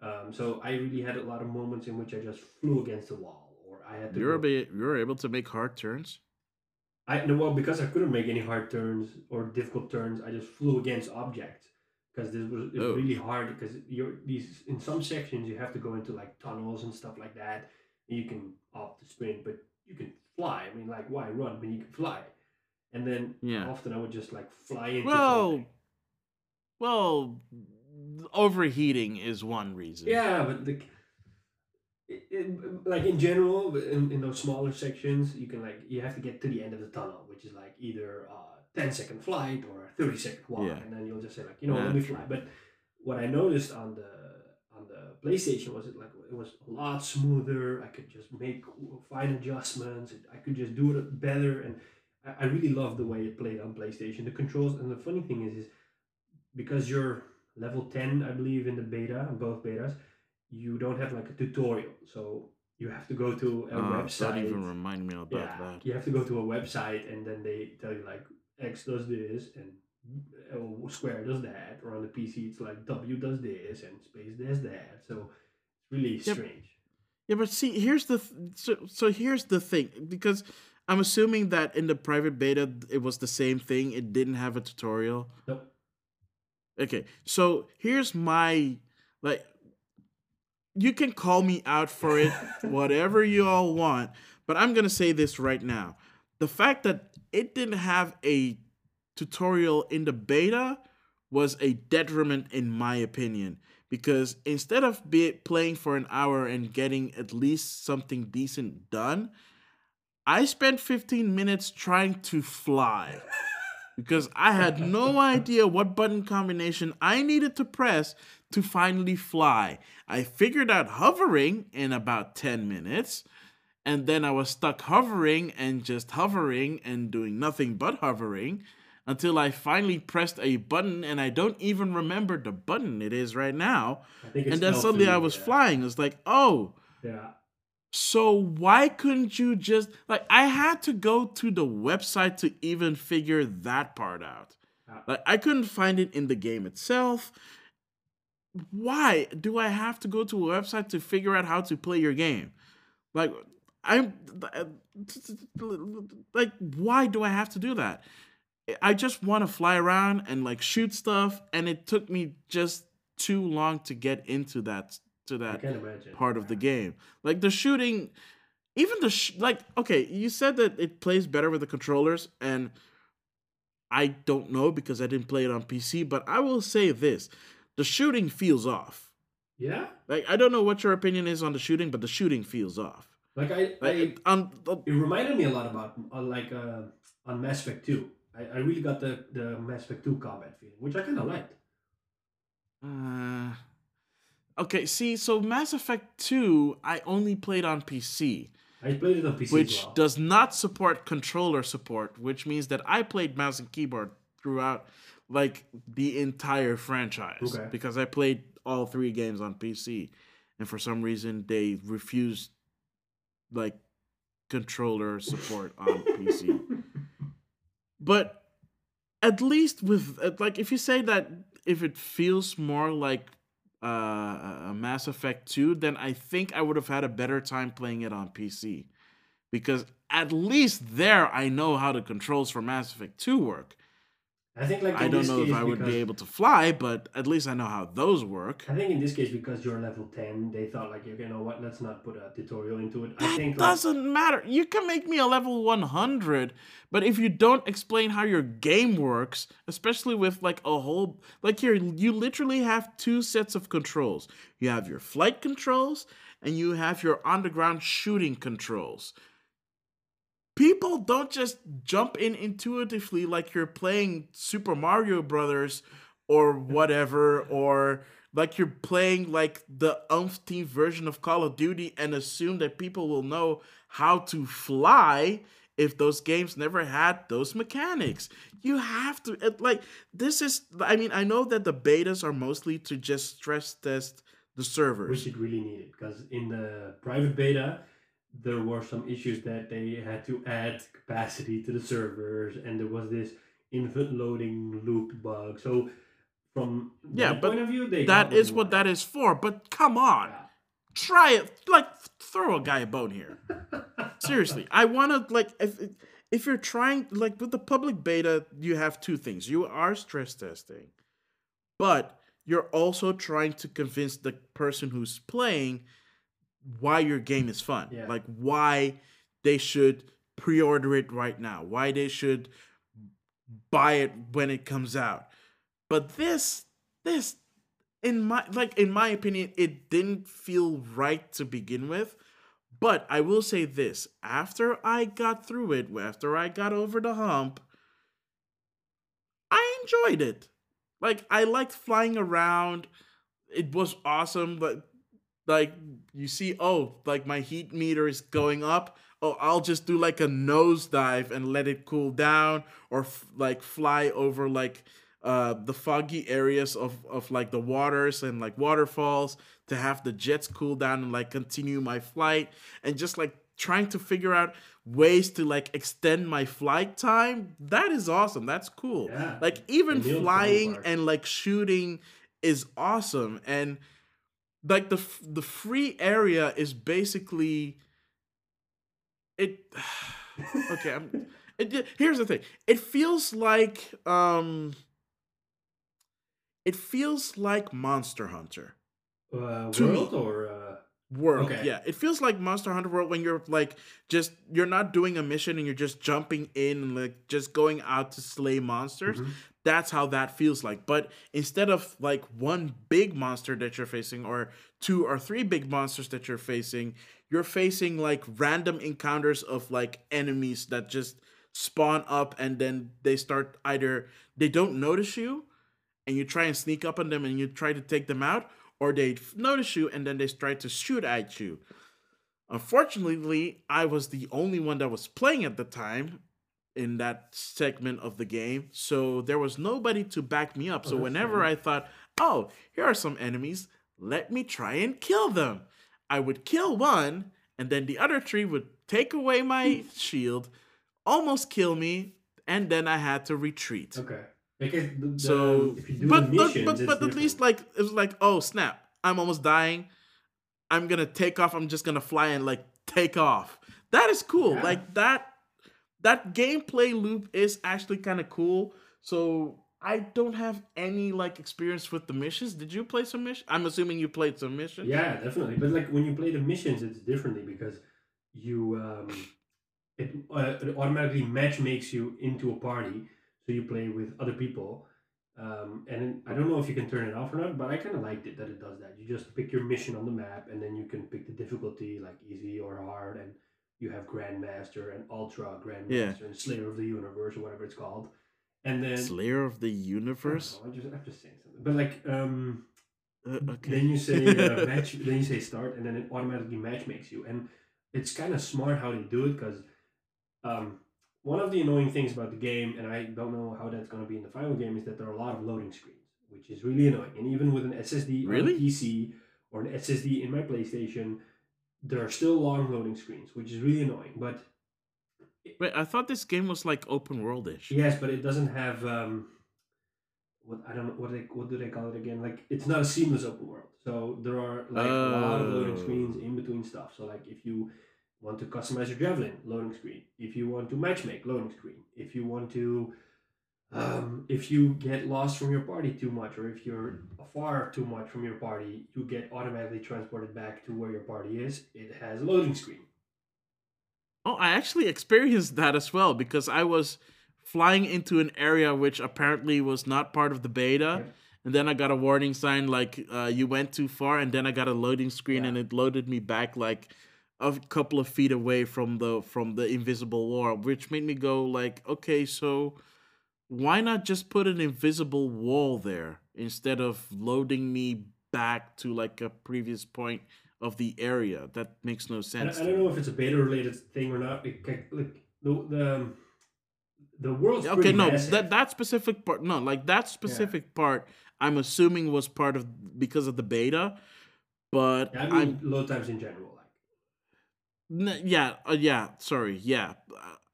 Um, so I really had a lot of moments in which I just flew against the wall, or I had to. you're, go- able, you're able to make hard turns I no, well because I couldn't make any hard turns or difficult turns. I just flew against objects because this was was Oh. really hard because you're these in some sections you have to go into like tunnels and stuff like that. You can opt to sprint, but you can fly. I mean, like why run when you can fly? And then Yeah. often I would just like fly into. well something. well overheating is one reason Yeah, but the, it- like in general, in, in those smaller sections, you can like you have to get to the end of the tunnel, which is like either a 10 second flight or a 30 second walk, Yeah. and then you'll just say like, you know, let me fly. But what I noticed on the PlayStation was it like it was a lot smoother. I could just make fine adjustments. I could just do it better, and I, I really love the way it played on PlayStation. The controls, and the funny thing is, is because you're level 10 i believe in the beta in both betas you don't have like a tutorial so you have to go to a Uh, website don't even remind me about yeah that. you have to go to a website and then they tell you like x does this and square does that or on the pc it's like w does this and space does that so it's really Yep. strange Yeah, but see, here's the th- so so here's the thing because I'm assuming that in the private beta it was the same thing. It didn't have a tutorial. nope Okay, so here's my like. You can call me out for it, whatever you all want, but I'm gonna say this right now: the fact that it didn't have a tutorial in the beta was a detriment, in my opinion, because instead of be playing for an hour and getting at least something decent done, I spent 15 minutes trying to fly because I had no idea what button combination I needed to press to finally fly. I figured out hovering in about 10 minutes, and then I was stuck hovering and just hovering and doing nothing but hovering until I finally pressed a button, and I don't even remember the button it is right now. i think it's And then suddenly I L3, was yeah. flying. It's like, oh, yeah so why couldn't you just like I had to go to the website to even figure that part out. Like I couldn't find it in the game itself. Why do I have to go to a website to figure out how to play your game? Like I'm like why do I have to do that? I just want to fly around and like shoot stuff and it took me just too long to get into that to that part of the game. Like the shooting, even the sh- like. Okay, you said that it plays better with the controllers, and I don't know because I didn't play it on PC. But I will say this: the shooting feels off. yeah Like I don't know what your opinion is on the shooting, but the shooting feels off. like i, Like I it, on, it reminded me a lot about uh, like uh, on Mass Effect 2. I, I really got the, the Mass Effect 2 combat feeling, which I kind of liked. uh, okay, see, so Mass Effect Two, I only played on PC. I played it on PC which well. does not support controller support, which means that I played mouse and keyboard throughout like the entire franchise Okay. because I played all three games on PC, and for some reason they refused like controller support on PC. But at least with uh, like if you say that if it feels more like uh, a Mass Effect 2, then I think I would have had a better time playing it on PC. Because at least there I know how the controls for Mass Effect 2 work. I think like I don't know if I would be able to fly, but at least I know how those work. I think in this case because you're level 10, they thought like, you know what, let's not put a tutorial into it. I That think doesn't matter. You can make me a level 100, but if you don't explain how your game works, especially with like a whole like here you literally have two sets of controls. You have your flight controls and you have your underground shooting controls. People don't just jump in intuitively like you're playing Super Mario Brothers or whatever or like you're playing like the umpteenth version of Call of Duty and assume that people will know how to fly if those games never had those mechanics. You have to it, like this is I mean I know that the betas are mostly to just stress test the servers. which it really needed because in the private beta, there were some issues that they had to add capacity to the servers, and there was this infinite loading loop bug. So, from Yeah, but point of view, they That is what that is for, but come on. Try it. Like throw a guy a bone here. Seriously, I want to like if if you're trying like with the public beta, you have two things. You are stress testing, but you're also trying to convince the person who's playing why your game is fun. Yeah. Like why they should pre-order it right now. Why they should buy it when it comes out. But this this in my like in my opinion it didn't feel right to begin with But I will say this after I got through it, after I got over the hump, I enjoyed it. Like, I liked flying around. It was awesome. But, like, you see, oh, like my heat meter is going up. Oh, I'll just do like a nosedive and let it cool down, or f- like fly over like uh, the foggy areas of, of like the waters and like waterfalls to have the jets cool down and like continue my flight. And just like trying to figure out ways to like extend my flight time that is awesome. That's cool. Yeah. like even flying and like shooting is awesome. And like the the free area is basically it okay i'm it, here's the thing it feels like um it feels like monster hunter uh, To me. world or uh, world Okay. yeah it feels like monster hunter world when you're like just you're not doing a mission and you're just jumping in and like just going out to slay monsters mhm. That's how that feels like. But instead of like one big monster that you're facing or two or three big monsters that you're facing you're facing like random encounters of like enemies that just spawn up and then they start either they don't notice you and you try and sneak up on them and you try to take them out or they notice you and then they try to shoot at you. Unfortunately i was the only one that was playing at the time in that segment of the game so there was nobody to back me up Oh, so that's whenever fair. i thought oh here are some enemies let me try and kill them i would kill one and then the other three would take away my shield almost kill me and then i had to retreat Okay. Because the, so, if you do but the but missions, but, it's but at least like it was like, oh snap, I'm almost dying. I'm gonna take off. I'm just gonna fly and like take off. That is cool. Yeah. Like that that gameplay loop is actually kind of cool. So I don't have any like experience with the missions. Did you play some missions? I'm assuming you played some missions. Yeah, definitely. But like when you play the missions, it's differently because you um, it, uh, it automatically match makes you into a party, so you play with other people. Um, and I don't know if you can turn it off or not, but I kind of liked it that it does that. You just pick your mission on the map, and then you can pick the difficulty like easy or hard, and you have Grandmaster and Ultra Grandmaster Yeah. and Slayer of the Universe or whatever it's called. And then Slayer of the I Universe. know, I'm just I'm just saying something, but like um. Uh, okay. Then you say uh, match. Then you say start, and then it automatically match makes you. And it's kind of smart how they do it because um, one of the annoying things about the game, and I don't know how that's going to be in the final game, is that there are a lot of loading screens, which is really annoying. And even with an SSD Really? on a PC or an SSD in my PlayStation, there are still long loading screens, which is really annoying. But Wait, I thought this game was like open worldish. yes, but it doesn't have um, what I don't know what they what do they call it again? Like it's not a seamless open world. So there are like a lot of loading screens Oh. in between stuff. So like if you want to customize your javelin, loading screen. If you want to matchmake, loading screen. If you want to um, if you get lost from your party too much, or if you're far too much from your party, you get automatically transported back to where your party is. It has a loading screen. Oh, I actually experienced that as well because I was flying into an area which apparently was not part of the beta. Yep. And then I got a warning sign like uh, you went too far, and then I got a loading screen, Yeah. and it loaded me back like a couple of feet away from the from the invisible wall, which made me go like, okay, so why not just put an invisible wall there instead of loading me back to like a previous point of the area? That makes no sense. I to don't know if it's a beta related thing or not. Ca- like the the um, the world's okay no massive. that that specific part no like that specific part i'm assuming was part of because of the beta but I I mean, am load times in general. Like n- yeah uh, yeah sorry yeah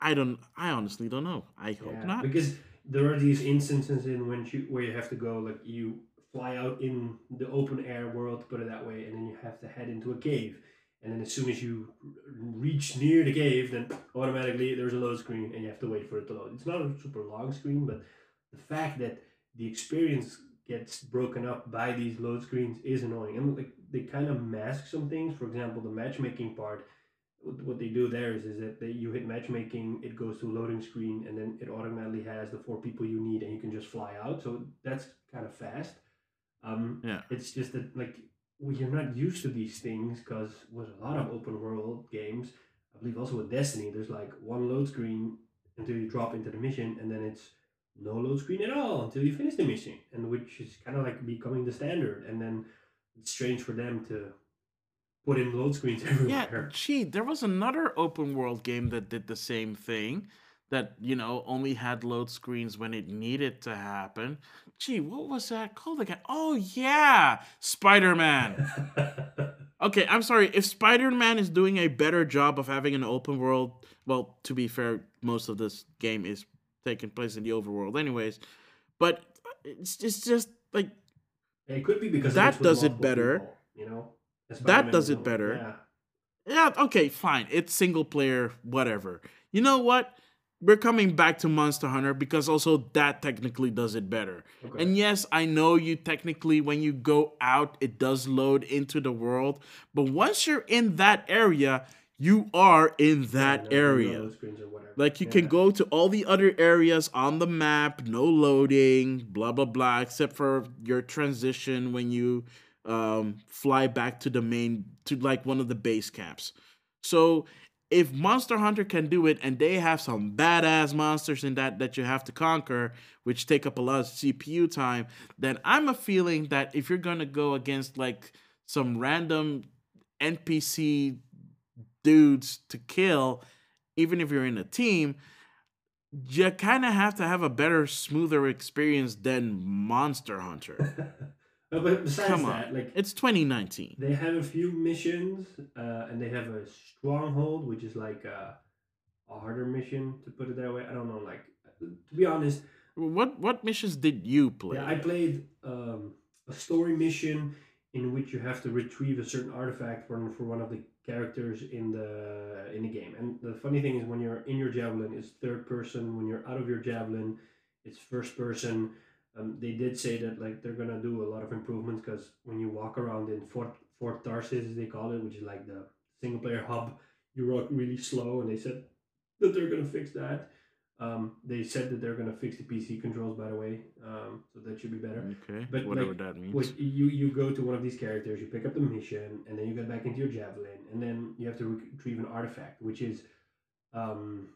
i don't i honestly don't know i hope yeah, not because there are these instances in when you where you have to go like you fly out in the open air world, to put it that way, and then you have to head into a cave. And then as soon as you reach near the cave, then automatically there's a load screen and you have to wait for it to load. It's not a super long screen, but the fact that the experience gets broken up by these load screens is annoying. And like they kind of mask some things. For example, the matchmaking part. What they do there is, is that they, you hit matchmaking, it goes to a loading screen, and then it automatically has the four people you need, and you can just fly out. So that's kind of fast. Um, Yeah. it's just that like you're not used to these things because with a lot of open world games, I believe also with Destiny, there's like one load screen until you drop into the mission, and then it's no load screen at all until you finish the mission, and which is kind of like becoming the standard. And then it's strange for them to in load screens everywhere. Yeah, gee, there was another open world game that did the same thing. That you know only had load screens when it needed to happen. Gee, what was that called again? Oh yeah, Spider Man. okay, I'm sorry. If Spider Man is doing a better job of having an open world, well, to be fair, most of this game is taking place in the overworld, anyways. But uh, it's it's just like it could be because That does it better. people, you know, That does it better. Yeah. yeah, okay, fine. It's single player, whatever. You know what? We're coming back to Monster Hunter because also that technically does it better. Okay. And yes, I know you technically, when you go out, it does load into the world. But once you're in that area, you are in that Yeah, no- no area. load screens or whatever. Like you can go to all the other areas on the map, no loading, blah blah blah, except for your transition when you um, fly back to the main to like one of the base camps. So if Monster Hunter can do it, and they have some badass monsters in that that you have to conquer, which take up a lot of CPU time, then I'm a feeling that if you're gonna go against like some random NPC dudes to kill, even if you're in a team, you kind of have to have a better, smoother experience than Monster Hunter. But besides Come on. that, like It's 2019. they have a few missions, uh, and they have a stronghold, which is like a, a harder mission to put it that way. I don't know. Like to be honest, What what missions did you play? yeah, I played um, a story mission in which you have to retrieve a certain artifact for, for one of the characters in the in the game. And the funny thing is, when you're in your javelin, it's third person. When you're out of your javelin, it's first person. Um, they did say that like they're gonna do a lot of improvements because when you walk around in Fort Fort Tarsis, as they call it, which is like the single player hub, you walk really slow, and they said that they're gonna fix that. Um, they said that they're gonna fix the PC controls, by the way, um, so that should be better. okay, But, whatever like, that means. Which you you go to one of these characters, you pick up the mission, and then you get back into your javelin, and then you have to retrieve an artifact, which is, um,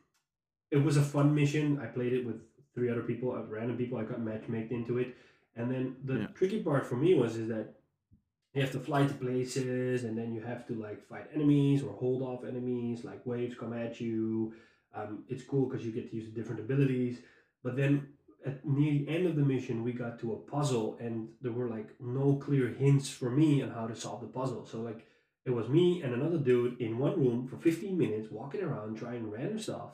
it was a fun mission. I played it with three other people, uh, random people. I got matchmaked into it, and then the Yeah. tricky part for me was is that you have to fly to places, and then you have to like fight enemies or hold off enemies. Like waves come at you. Um, it's cool because you get to use different abilities, but then at near the end of the mission, we got to a puzzle, and there were like no clear hints for me on how to solve the puzzle. So like it was me and another dude in one room for 15 minutes walking around trying random stuff,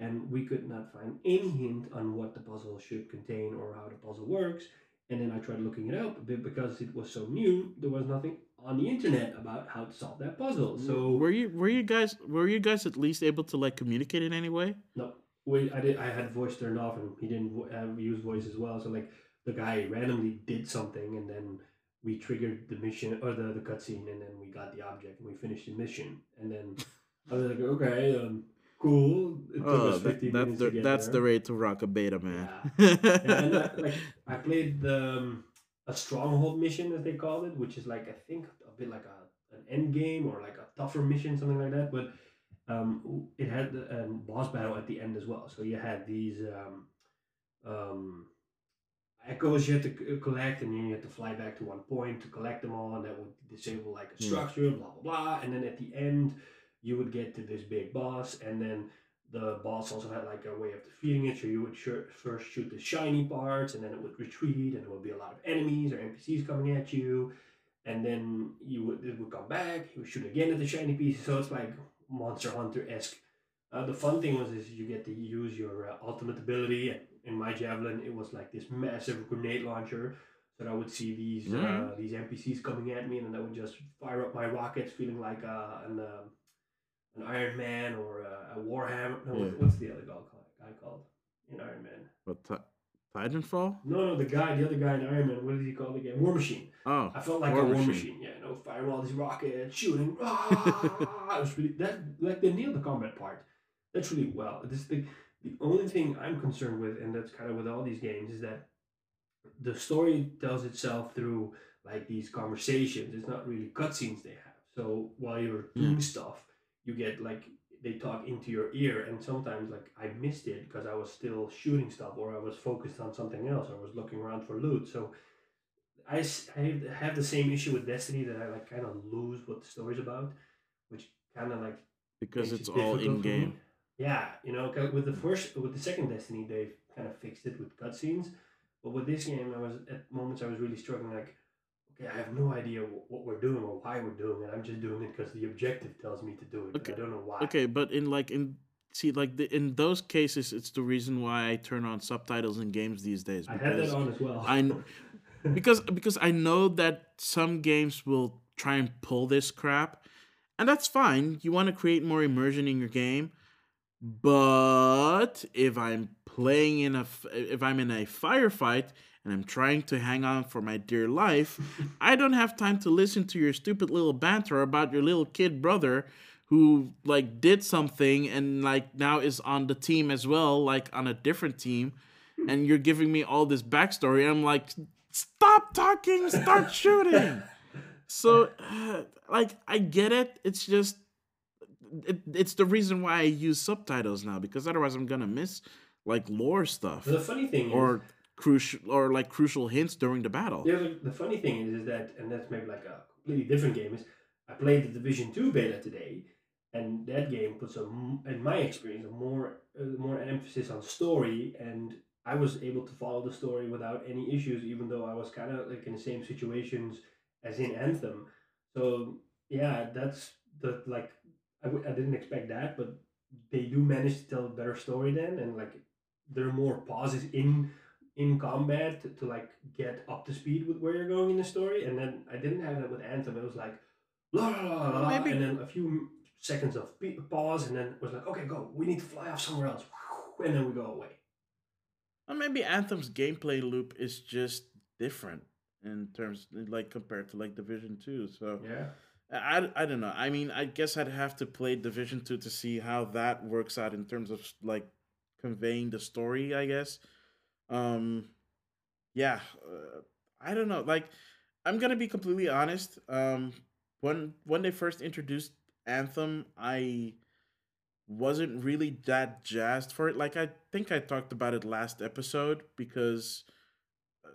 and we could not find any hint on what the puzzle should contain or how the puzzle works. And then I tried looking it up, but because it was so new, there was nothing on the internet about how to solve that puzzle. So were you were you guys were you guys at least able to like communicate in any way? No, we I did. I had voice turned off, and he didn't vo- have use voice as well. So like the guy randomly did something, and then we triggered the mission or the the cutscene, and then we got the object, and we finished the mission. And then I was like, okay, um, cool. It took Oh, us that, that's the that's there. the way to rock a beta, man. Yeah, and I, like I played the um, a stronghold mission as they called it, which is like I think a bit like a an end game or like a tougher mission, something like that. But um, it had a um, boss battle at the end as well. So you had these um, um, echoes you had to collect, and then you had to fly back to one point to collect them all, and that would disable like a Yeah. structure, blah blah blah. And then at the end, you would get to this big boss, and then the boss also had like a way of defeating it. So you would shir- first shoot the shiny parts, and then it would retreat, and there would be a lot of enemies or NPCs coming at you, and then you would it would come back. You would shoot again at the shiny pieces. So it's like Monster Hunter esque. Uh, the fun thing was is you get to use your uh, ultimate ability. In my javelin, it was like this massive grenade launcher. So that I would see these uh, Mhm. these NPCs coming at me, and then I would just fire up my rockets, feeling like uh, an um, an Iron Man or a, a Warhammer. No, Yeah. what's the other guy called? Guy called in Iron Man. But Ti- Titanfall? No, no, the guy, the other guy in Iron Man. What What is he called again? War Machine. Oh, I felt like War a war Machine. machine. Yeah, you know, firing all these rockets, shooting. Ah, it was really that like they nailed the combat part. That's really well. This the the only thing I'm concerned with, and that's kind of with all these games, is that the story tells itself through like these conversations. It's not really cutscenes they have. So while you're doing Mm. stuff, you get like they talk into your ear, and sometimes like I missed it because I was still shooting stuff, or I was focused on something else, or I was looking around for loot. So i, have- have the same issue with Destiny that I like kind of lose what the story's about, which kind of like because it's it all in game. Yeah, you know with the first, with the second Destiny, they kind of fixed it with cutscenes. But with this game, I was at moments I was really struggling. Like, okay, I have no idea what we're doing or why we're doing it. I'm just doing it because the objective tells me to do it. Okay, But I don't know why. Okay, but in like in see like the, in those cases, it's the reason why I turn on subtitles in games these days I had that on as well. I because because I know that some games will try and pull this crap, and that's fine. You want to create more immersion in your game, but if I'm playing in a if I'm in a firefight and I'm trying to hang on for my dear life, I don't have time to listen to your stupid little banter about your little kid brother who like did something and like now is on the team as well, like on a different team, and you're giving me all this backstory. I'm like, stop talking, start shooting. So, uh, like, I get it. It's just, it, it's the reason why I use subtitles now because otherwise I'm gonna miss like lore stuff the funny thing is, or crucial or like crucial hints during the battle. Yeah, the, the funny thing is, is that, and that's maybe like a completely different game. Is I played the Division Two beta today, and that game puts a, in my experience, a more uh, more emphasis on story, and I was able to follow the story without any issues, even though I was kind of like in the same situations as in Anthem. So yeah, that's the like I w- I didn't expect that, but they do manage to tell a better story then, and like there are more pauses in in combat to, to like get up to speed with where you're going in the story. And then I didn't have that with Anthem. It was like la la la la, Maybe- and then a few seconds of pause, and then it was like okay, go. We need to fly off somewhere else, and then we go away. Or maybe Anthem's gameplay loop is just different in terms like compared to like Division 2. So Yeah. I, I don't know. I mean, I guess I'd have to play Division 2 to see how that works out in terms of like conveying the story, I guess. Um yeah, uh, I don't know. Like I'm to be completely honest. Um when when they first introduced Anthem, I wasn't really that jazzed for it. Like I think I talked about it last episode because uh,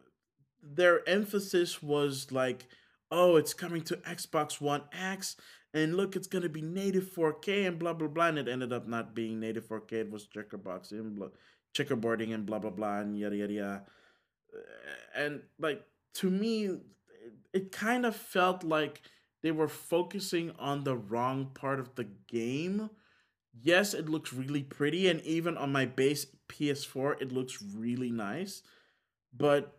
their emphasis was like, "Oh, it's coming to Xbox One X, and look, it's gonna be native 4K and blah blah blah." And it ended up not being native 4K. It was checkerboxing, and blah, checkerboarding, and blah blah blah, and yada yada yada. And like to me, it kind of felt like they were focusing on the wrong part of the game yes, it looks really pretty, and even on my base PS4, it looks really nice. But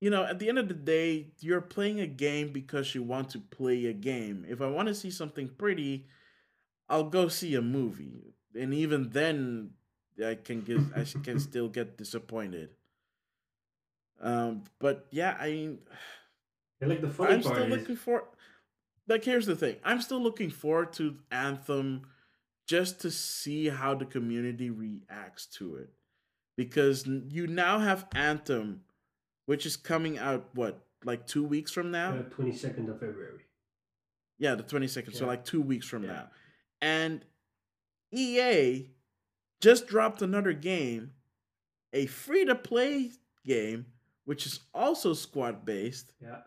you know, at the end of the day, you're playing a game because you want to play a game. If I want to see something pretty, I'll go see a movie, and even then, I can get I can still get disappointed. Um, but yeah, I mean, like the funny I'm still is, looking for. Like, here's the thing: I'm still looking forward to Anthem, just to see how the community reacts to it, because you now have Anthem, which is coming out what like two weeks from now. uh, 22nd of February. Yeah, the 22nd. So like two weeks from Yeah. now. And EA just dropped another game, a free to play game, which is also squad based Yeah.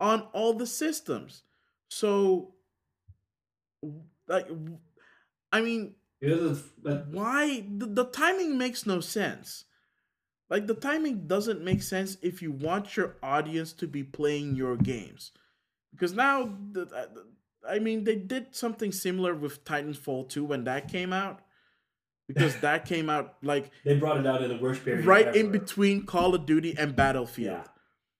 on all the systems. So, like, I mean, but why the, the timing makes no sense like the timing doesn't make sense if you want your audience to be playing your games because now the, the- i mean they did something similar with titanfall 2 when that came out because that came out like they brought it out in the worst period. right in between call of duty and battlefield Yeah.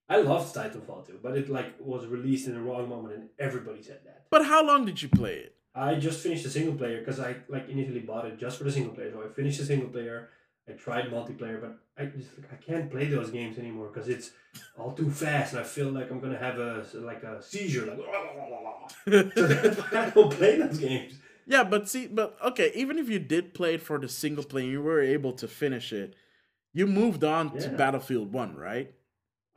I loved Titanfall 2, but it like was released in the wrong moment, and everybody said that. but how long did you play it I just finished the single player because I like initially bought it just for the single player. So I finished the single player. I tried multiplayer, but I just I can't play those games anymore because it's all too fast, and I feel like I'm gonna have a like a seizure. Like, so I don't play those games. Yeah, but see, but okay, even if you did play it for the single player, you were able to finish it. You moved on to Battlefield One, right?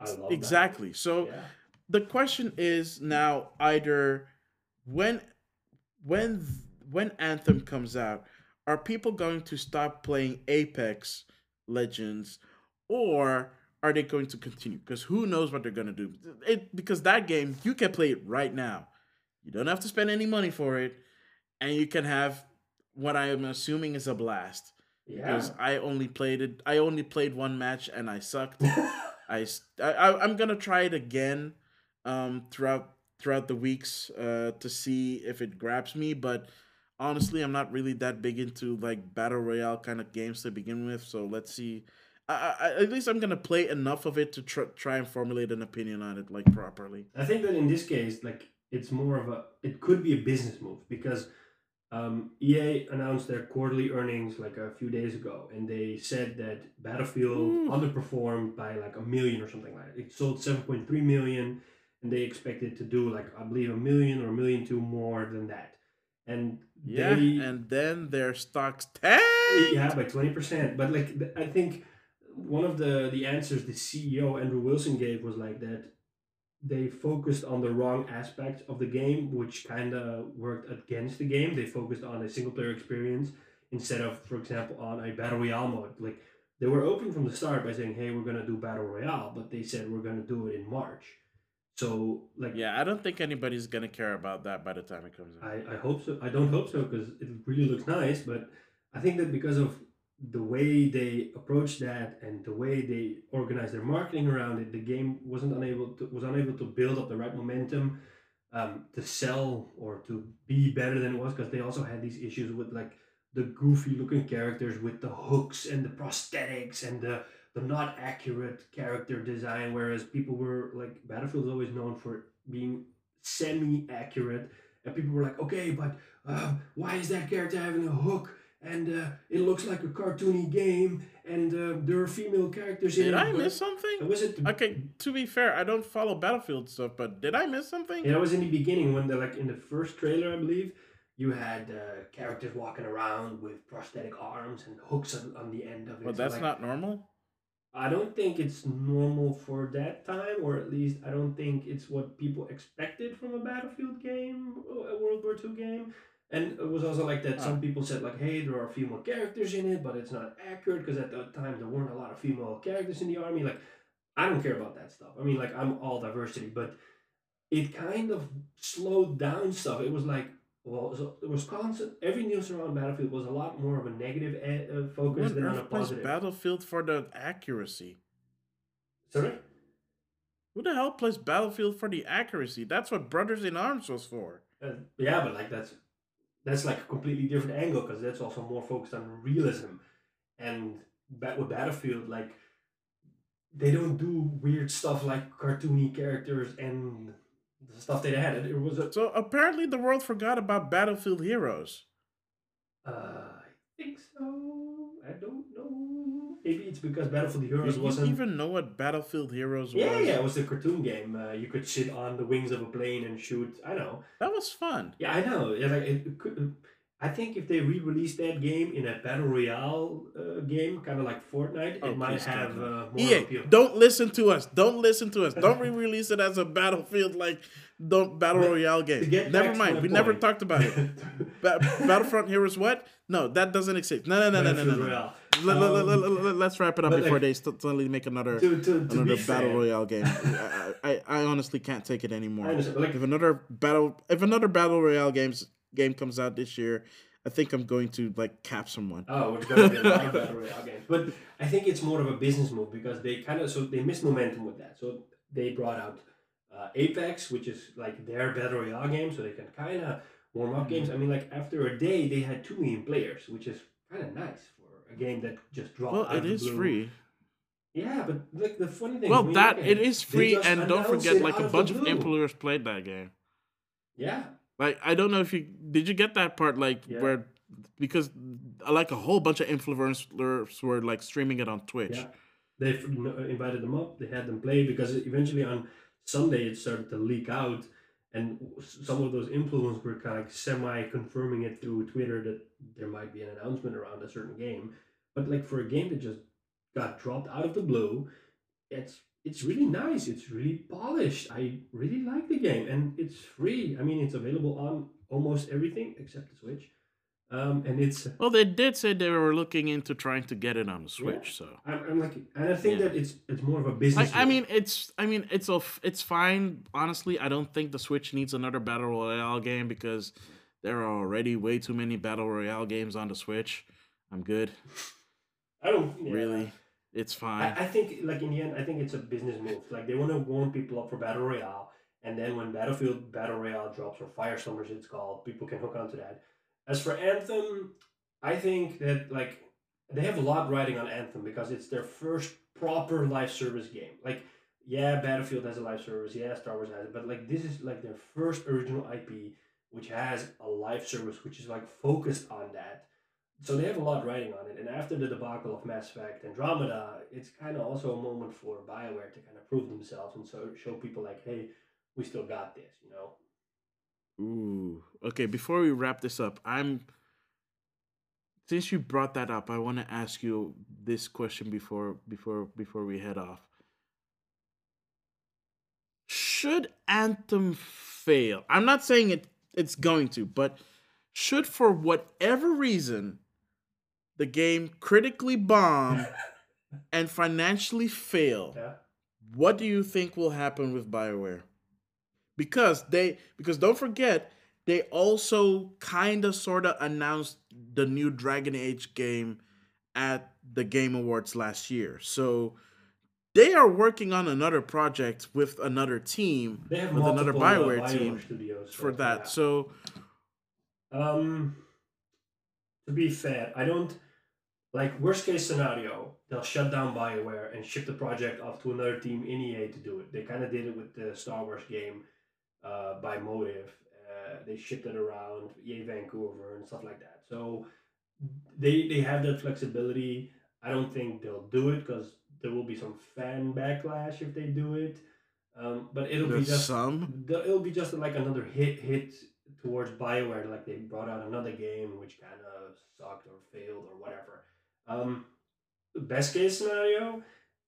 I love exactly. So Yeah. the question is now either when when when Anthem comes out, are people going to stop playing Apex Legends or are they going to continue? Because who knows what they're going to do? It because that game you can play it right now. You don't have to spend any money for it, and you can have what I am assuming is a blast. Yeah. Because I only played it. I only played one match and I sucked. I, I I'm gonna try it again, um, throughout throughout the weeks, uh, to see if it grabs me. But honestly, I'm not really that big into like battle royale kind of games to begin with. So let's see. I, I, at least I'm gonna play enough of it to tr- try and formulate an opinion on it like properly. I think that in this case, like it's more of a it could be a business move because um, EA announced their quarterly earnings like a few days ago, and they said that Battlefield Ooh. underperformed by like a million or something like that. It sold seven point three million, and they expected to do like I believe a million or a million two more than that. And Yeah, they, and then their stocks tanked. yeah, by twenty percent. But like I think one of the the answers the CEO Andrew Wilson gave was like that they focused on the wrong aspects of the game, which kind of worked against the game. They focused on a single player experience instead of, for example, on a battle royale mode. Like they were open from the start by saying, "Hey, we're gonna do battle royale," but they said we're gonna do it in March. So like Yeah, I don't think anybody's gonna care about that by the time it comes out. I, I hope so. I don't hope so because it really looks nice, but I think that because of the way they approached that and the way they organized their marketing around it, the game wasn't unable to was unable to build up the right momentum um, to sell or to be better than it was because they also had these issues with like the goofy looking characters with the hooks and the prosthetics and the the not accurate character design whereas people were like battlefield is always known for being semi accurate and people were like okay but uh, why is that character having a hook and uh, it looks like a cartoony game and uh, there are female characters in it. Did I miss something? was it Okay, to be fair, I don't follow Battlefield stuff, but did I miss something? Yeah, it was in the beginning when the like in the first trailer, I believe, you had uh, characters walking around with prosthetic arms and hooks on, on the end of it. But So, that's like, not normal. I don't think it's normal for that time, or at least I don't think it's what people expected from a Battlefield game, a World War II game. And it was also like that. Some people said like, "Hey, there are female characters in it, but it's not accurate because at that time there weren't a lot of female characters in the army." Like, I don't care about that stuff. I mean, like I'm all diversity, but it kind of slowed down stuff. It was like, well, so it was constant. Every news around Battlefield was a lot more of a negative e- uh, focus on than on a positive. Battlefield for the accuracy? Sorry. Who the hell plays Battlefield for the accuracy? That's what Brothers in Arms was for. Uh, yeah, but like that's that's like a completely different angle because that's also more focused on realism, and with Battlefield, like they don't do weird stuff like cartoony characters and the stuff they had. It was a, So apparently the world forgot about Battlefield Heroes. uh, I think so. I don't know. Maybe it's because Battlefield Heroes you wasn't. even know what Battlefield Heroes yeah, was? yeah, yeah, it was a cartoon game. Uh, you could sit on the wings of a plane and shoot. I know. That was fun. Yeah, I know. Yeah, like it could. I think if they re-released that game in a battle royale uh, game, kind of like Fortnite, Oh, it might have uh, more EA, appeal. don't listen to us. Don't listen to us. Don't re-release it as a Battlefield like don't battle royale game. Never mind. We never talked about it. Ba- Battlefront Heroes what? No, that doesn't exist. No, no, no, no, no, no. No. Royale. Let, let, let, Um, let, us wrap it up before like, they suddenly make another to, to, to another battle fair, royale game. I, I, I honestly can't take it anymore. like, If another battle if another battle royale games game comes out this year, I think I'm going to like cap someone. Oh, it's gonna be a lot of battle royale games. But I think it's more of a business move because they kind of so they missed momentum with that. So they brought out uh, Apex, which is like their battle royale game, so they can kind of warm up games. I mean, like after a day, they had two million players, which is kind of nice for a game that just dropped. Well, out it of is blue. free. Yeah, but like the funny thing. Well, when you that look it at is they free, and don't forget, like a bunch of blue. influencers played that game. Yeah, Like I don't know if you did you get that part like Yeah. where because uh, like a whole bunch of influencers were like streaming it on Twitch. Yeah. they f- n- invited them up. They had them play because eventually on Sunday it started to leak out, and some of those influencers were kind of semi confirming it through Twitter that there might be an announcement around a certain game. But like for a game that just got dropped out of the blue, it's it's really nice. It's really polished. I really like the game, and it's free. I mean, it's available on almost everything except the Switch. Um, and it's well, they did say they were looking into trying to get it on the Switch. Yeah. So I'm, I'm like, and I think Yeah. that it's it's more of a business. I, I mean, it's I mean, it's a f- it's fine. Honestly, I don't think the Switch needs another battle royale game because there are already way too many battle royale games on the Switch. I'm good. I don't yeah. Really, it's fine. I, I think like in the end, I think it's a business move. Like they want to warm people up for battle royale, and then when Battlefield battle royale drops or Firestorm as it's called, people can hook onto that. As for Anthem, I think that like they have a lot riding on Anthem because it's their first proper live service game. Like yeah, Battlefield has a live service, yeah, Star Wars has it, but like this is like their first original IP which has a live service which is like focused on that. So they have a lot riding on it. And after the debacle of Mass Effect Andromeda, it's kind of also a moment for BioWare to kind of prove themselves and so show people like, hey, we still got this, you know. Ooh. Okay, before we wrap this up, I'm since you brought that up, I want to ask you this question before before before we head off. Should Anthem fail? I'm not saying it it's going to, but should for whatever reason the game critically bomb and financially fail, Yeah. what do you think will happen with BioWare? Because they because don't forget they also kind of sort of announced the new Dragon Age game at the Game Awards last year. So they are working on another project with another team, with another uh, BioWare team studios for so, that. yeah. So Um, to be fair, I don't like worst case scenario. They'll shut down Bioware and ship the project off to another team in EA to do it. They kind of did it with the Star Wars game uh, by Motive. Uh, they shipped it around EA Vancouver and stuff like that. So they they have that flexibility. I don't think they'll do it because there will be some fan backlash if they do it. Um, but it'll be just some. it'll be just like another hit hit towards Bioware, like they brought out another game which kind of sucked or failed or whatever. Um, best case scenario,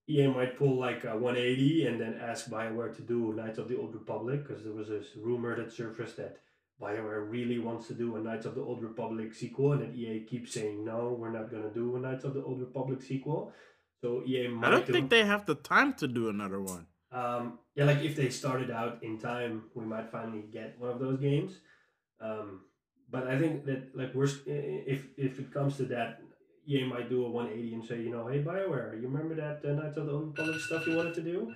EA might pull like a 180 and then ask Bioware to do Knights of the Old Republic because there was this rumor that surfaced that Bioware really wants to do a Knights of the Old Republic sequel, and then EA keeps saying no, we're not gonna do a Knights of the Old Republic sequel. So EA might I don't do- think they have the time to do another one. um, yeah, like if they started out in time, we might finally get one of those games. Um, but I think that like i- if if it comes to that, EA might do a one eighty and say, you know, hey Bioware, you remember that uh, Knights of the Old Republic stuff you wanted to do?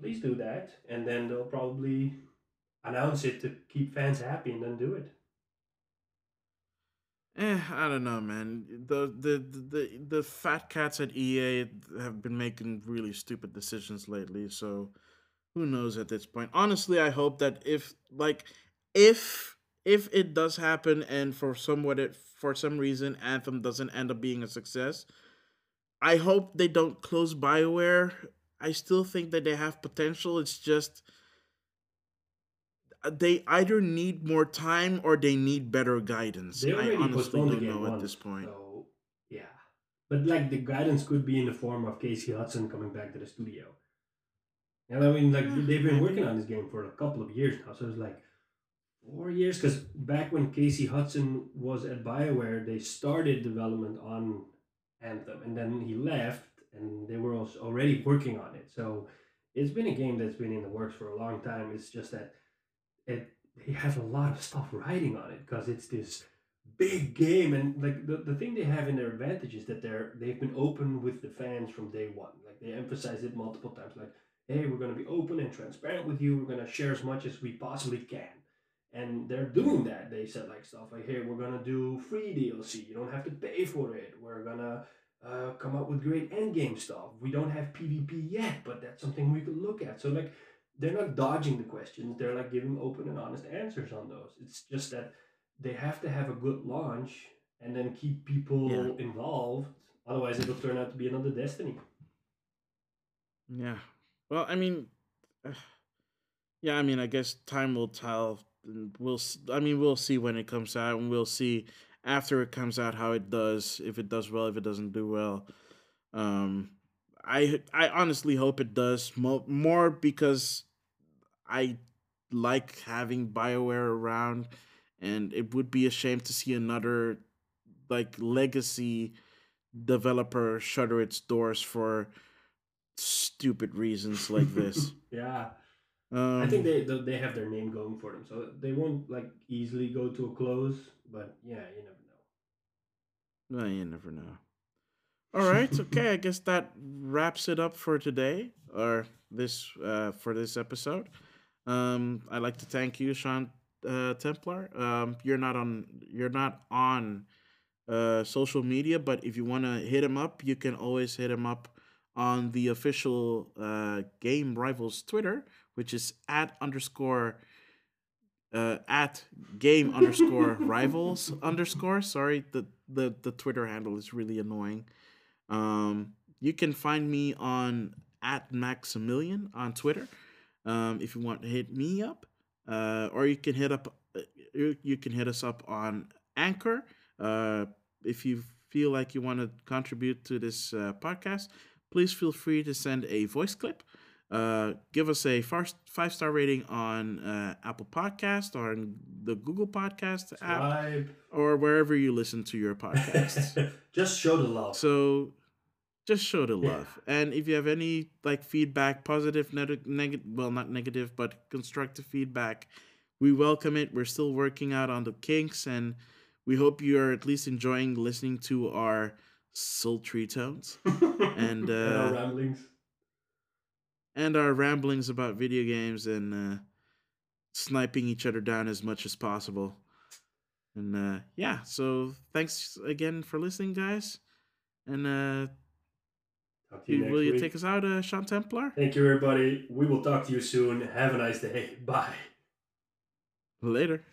Please do that, and then they'll probably announce it to keep fans happy and then do it. Eh, I don't know, man. The the the the fat cats at EA have been making really stupid decisions lately, so who knows at this point. Honestly, I hope that if like if if it does happen and for somewhat it for some reason Anthem doesn't end up being a success, I hope they don't close BioWare. I still think that they have potential. It's just uh, they either need more time or they need better guidance. They I already honestly don't game know at this point. So yeah, but like the guidance could be in the form of Casey Hudson coming back to the studio. And I mean, like they've been working on this game for a couple of years now, so it's like four years. Because back when Casey Hudson was at Bioware, they started development on Anthem, and then he left, and they were already working on it. So it's been a game that's been in the works for a long time. It's just that it have a lot of stuff riding on it because it's this big game and like the, the thing they have in their advantage is that they're they've been open with the fans from day one like they emphasize it multiple times like hey we're going to be open and transparent with you we're going to share as much as we possibly can and they're doing that. They said like stuff like hey we're going to do free dlc you don't have to pay for it. We're going to uh, come up with great endgame stuff. We don't have pvp yet but that's something we could look at. So like they're not dodging the questions. They're like giving open and honest answers on those. It's just that they have to have a good launch and then keep people Yeah. involved. Otherwise it'll turn out to be another destiny. Yeah. Well, I mean, yeah, I mean, I guess time will tell. We'll, I mean, we'll see when it comes out, and we'll see after it comes out how it does. If it does well, if it doesn't do well. Um, I I honestly hope it does mo- more because I like having BioWare around, and it would be a shame to see another like legacy developer shutter its doors for stupid reasons like this. yeah. Um, I think they they they have their name going for them, so they won't like easily go to a close. But yeah, you never know. well, you never know. All right, okay. I guess that wraps it up for today, or this uh, for this episode. Um, I'd like to thank you, Sean uh, Templar. Um, you're not on you're not on uh, social media, but if you want to hit him up, you can always hit him up on the official uh, Game Rivals Twitter, which is at underscore uh, at game underscore rivals underscore. Sorry, the, the the Twitter handle is really annoying. Um, you can find me on at Maximilian on Twitter. Um, if you want to hit me up, uh, or you can hit up uh, you, you can hit us up on Anchor. Uh, if you feel like you want to contribute to this uh, podcast, please feel free to send a voice clip. Uh, give us a five star rating on uh, Apple Podcast or on the Google Podcast app or wherever you listen to your podcasts. Just show the love. so just show the Yeah. love. And if you have any like feedback, positive, negative, well, not negative, but constructive feedback, we welcome it. We're still working out on the kinks, and we hope you are at least enjoying listening to our sultry tones and, our uh, ramblings. And our ramblings about video games and uh, sniping each other down as much as possible. And uh, yeah, so thanks again for listening, guys. And uh, you will you week. take us out, uh, Sean Templar? Thank you, everybody. We will talk to you soon. Have a nice day. Bye. Later.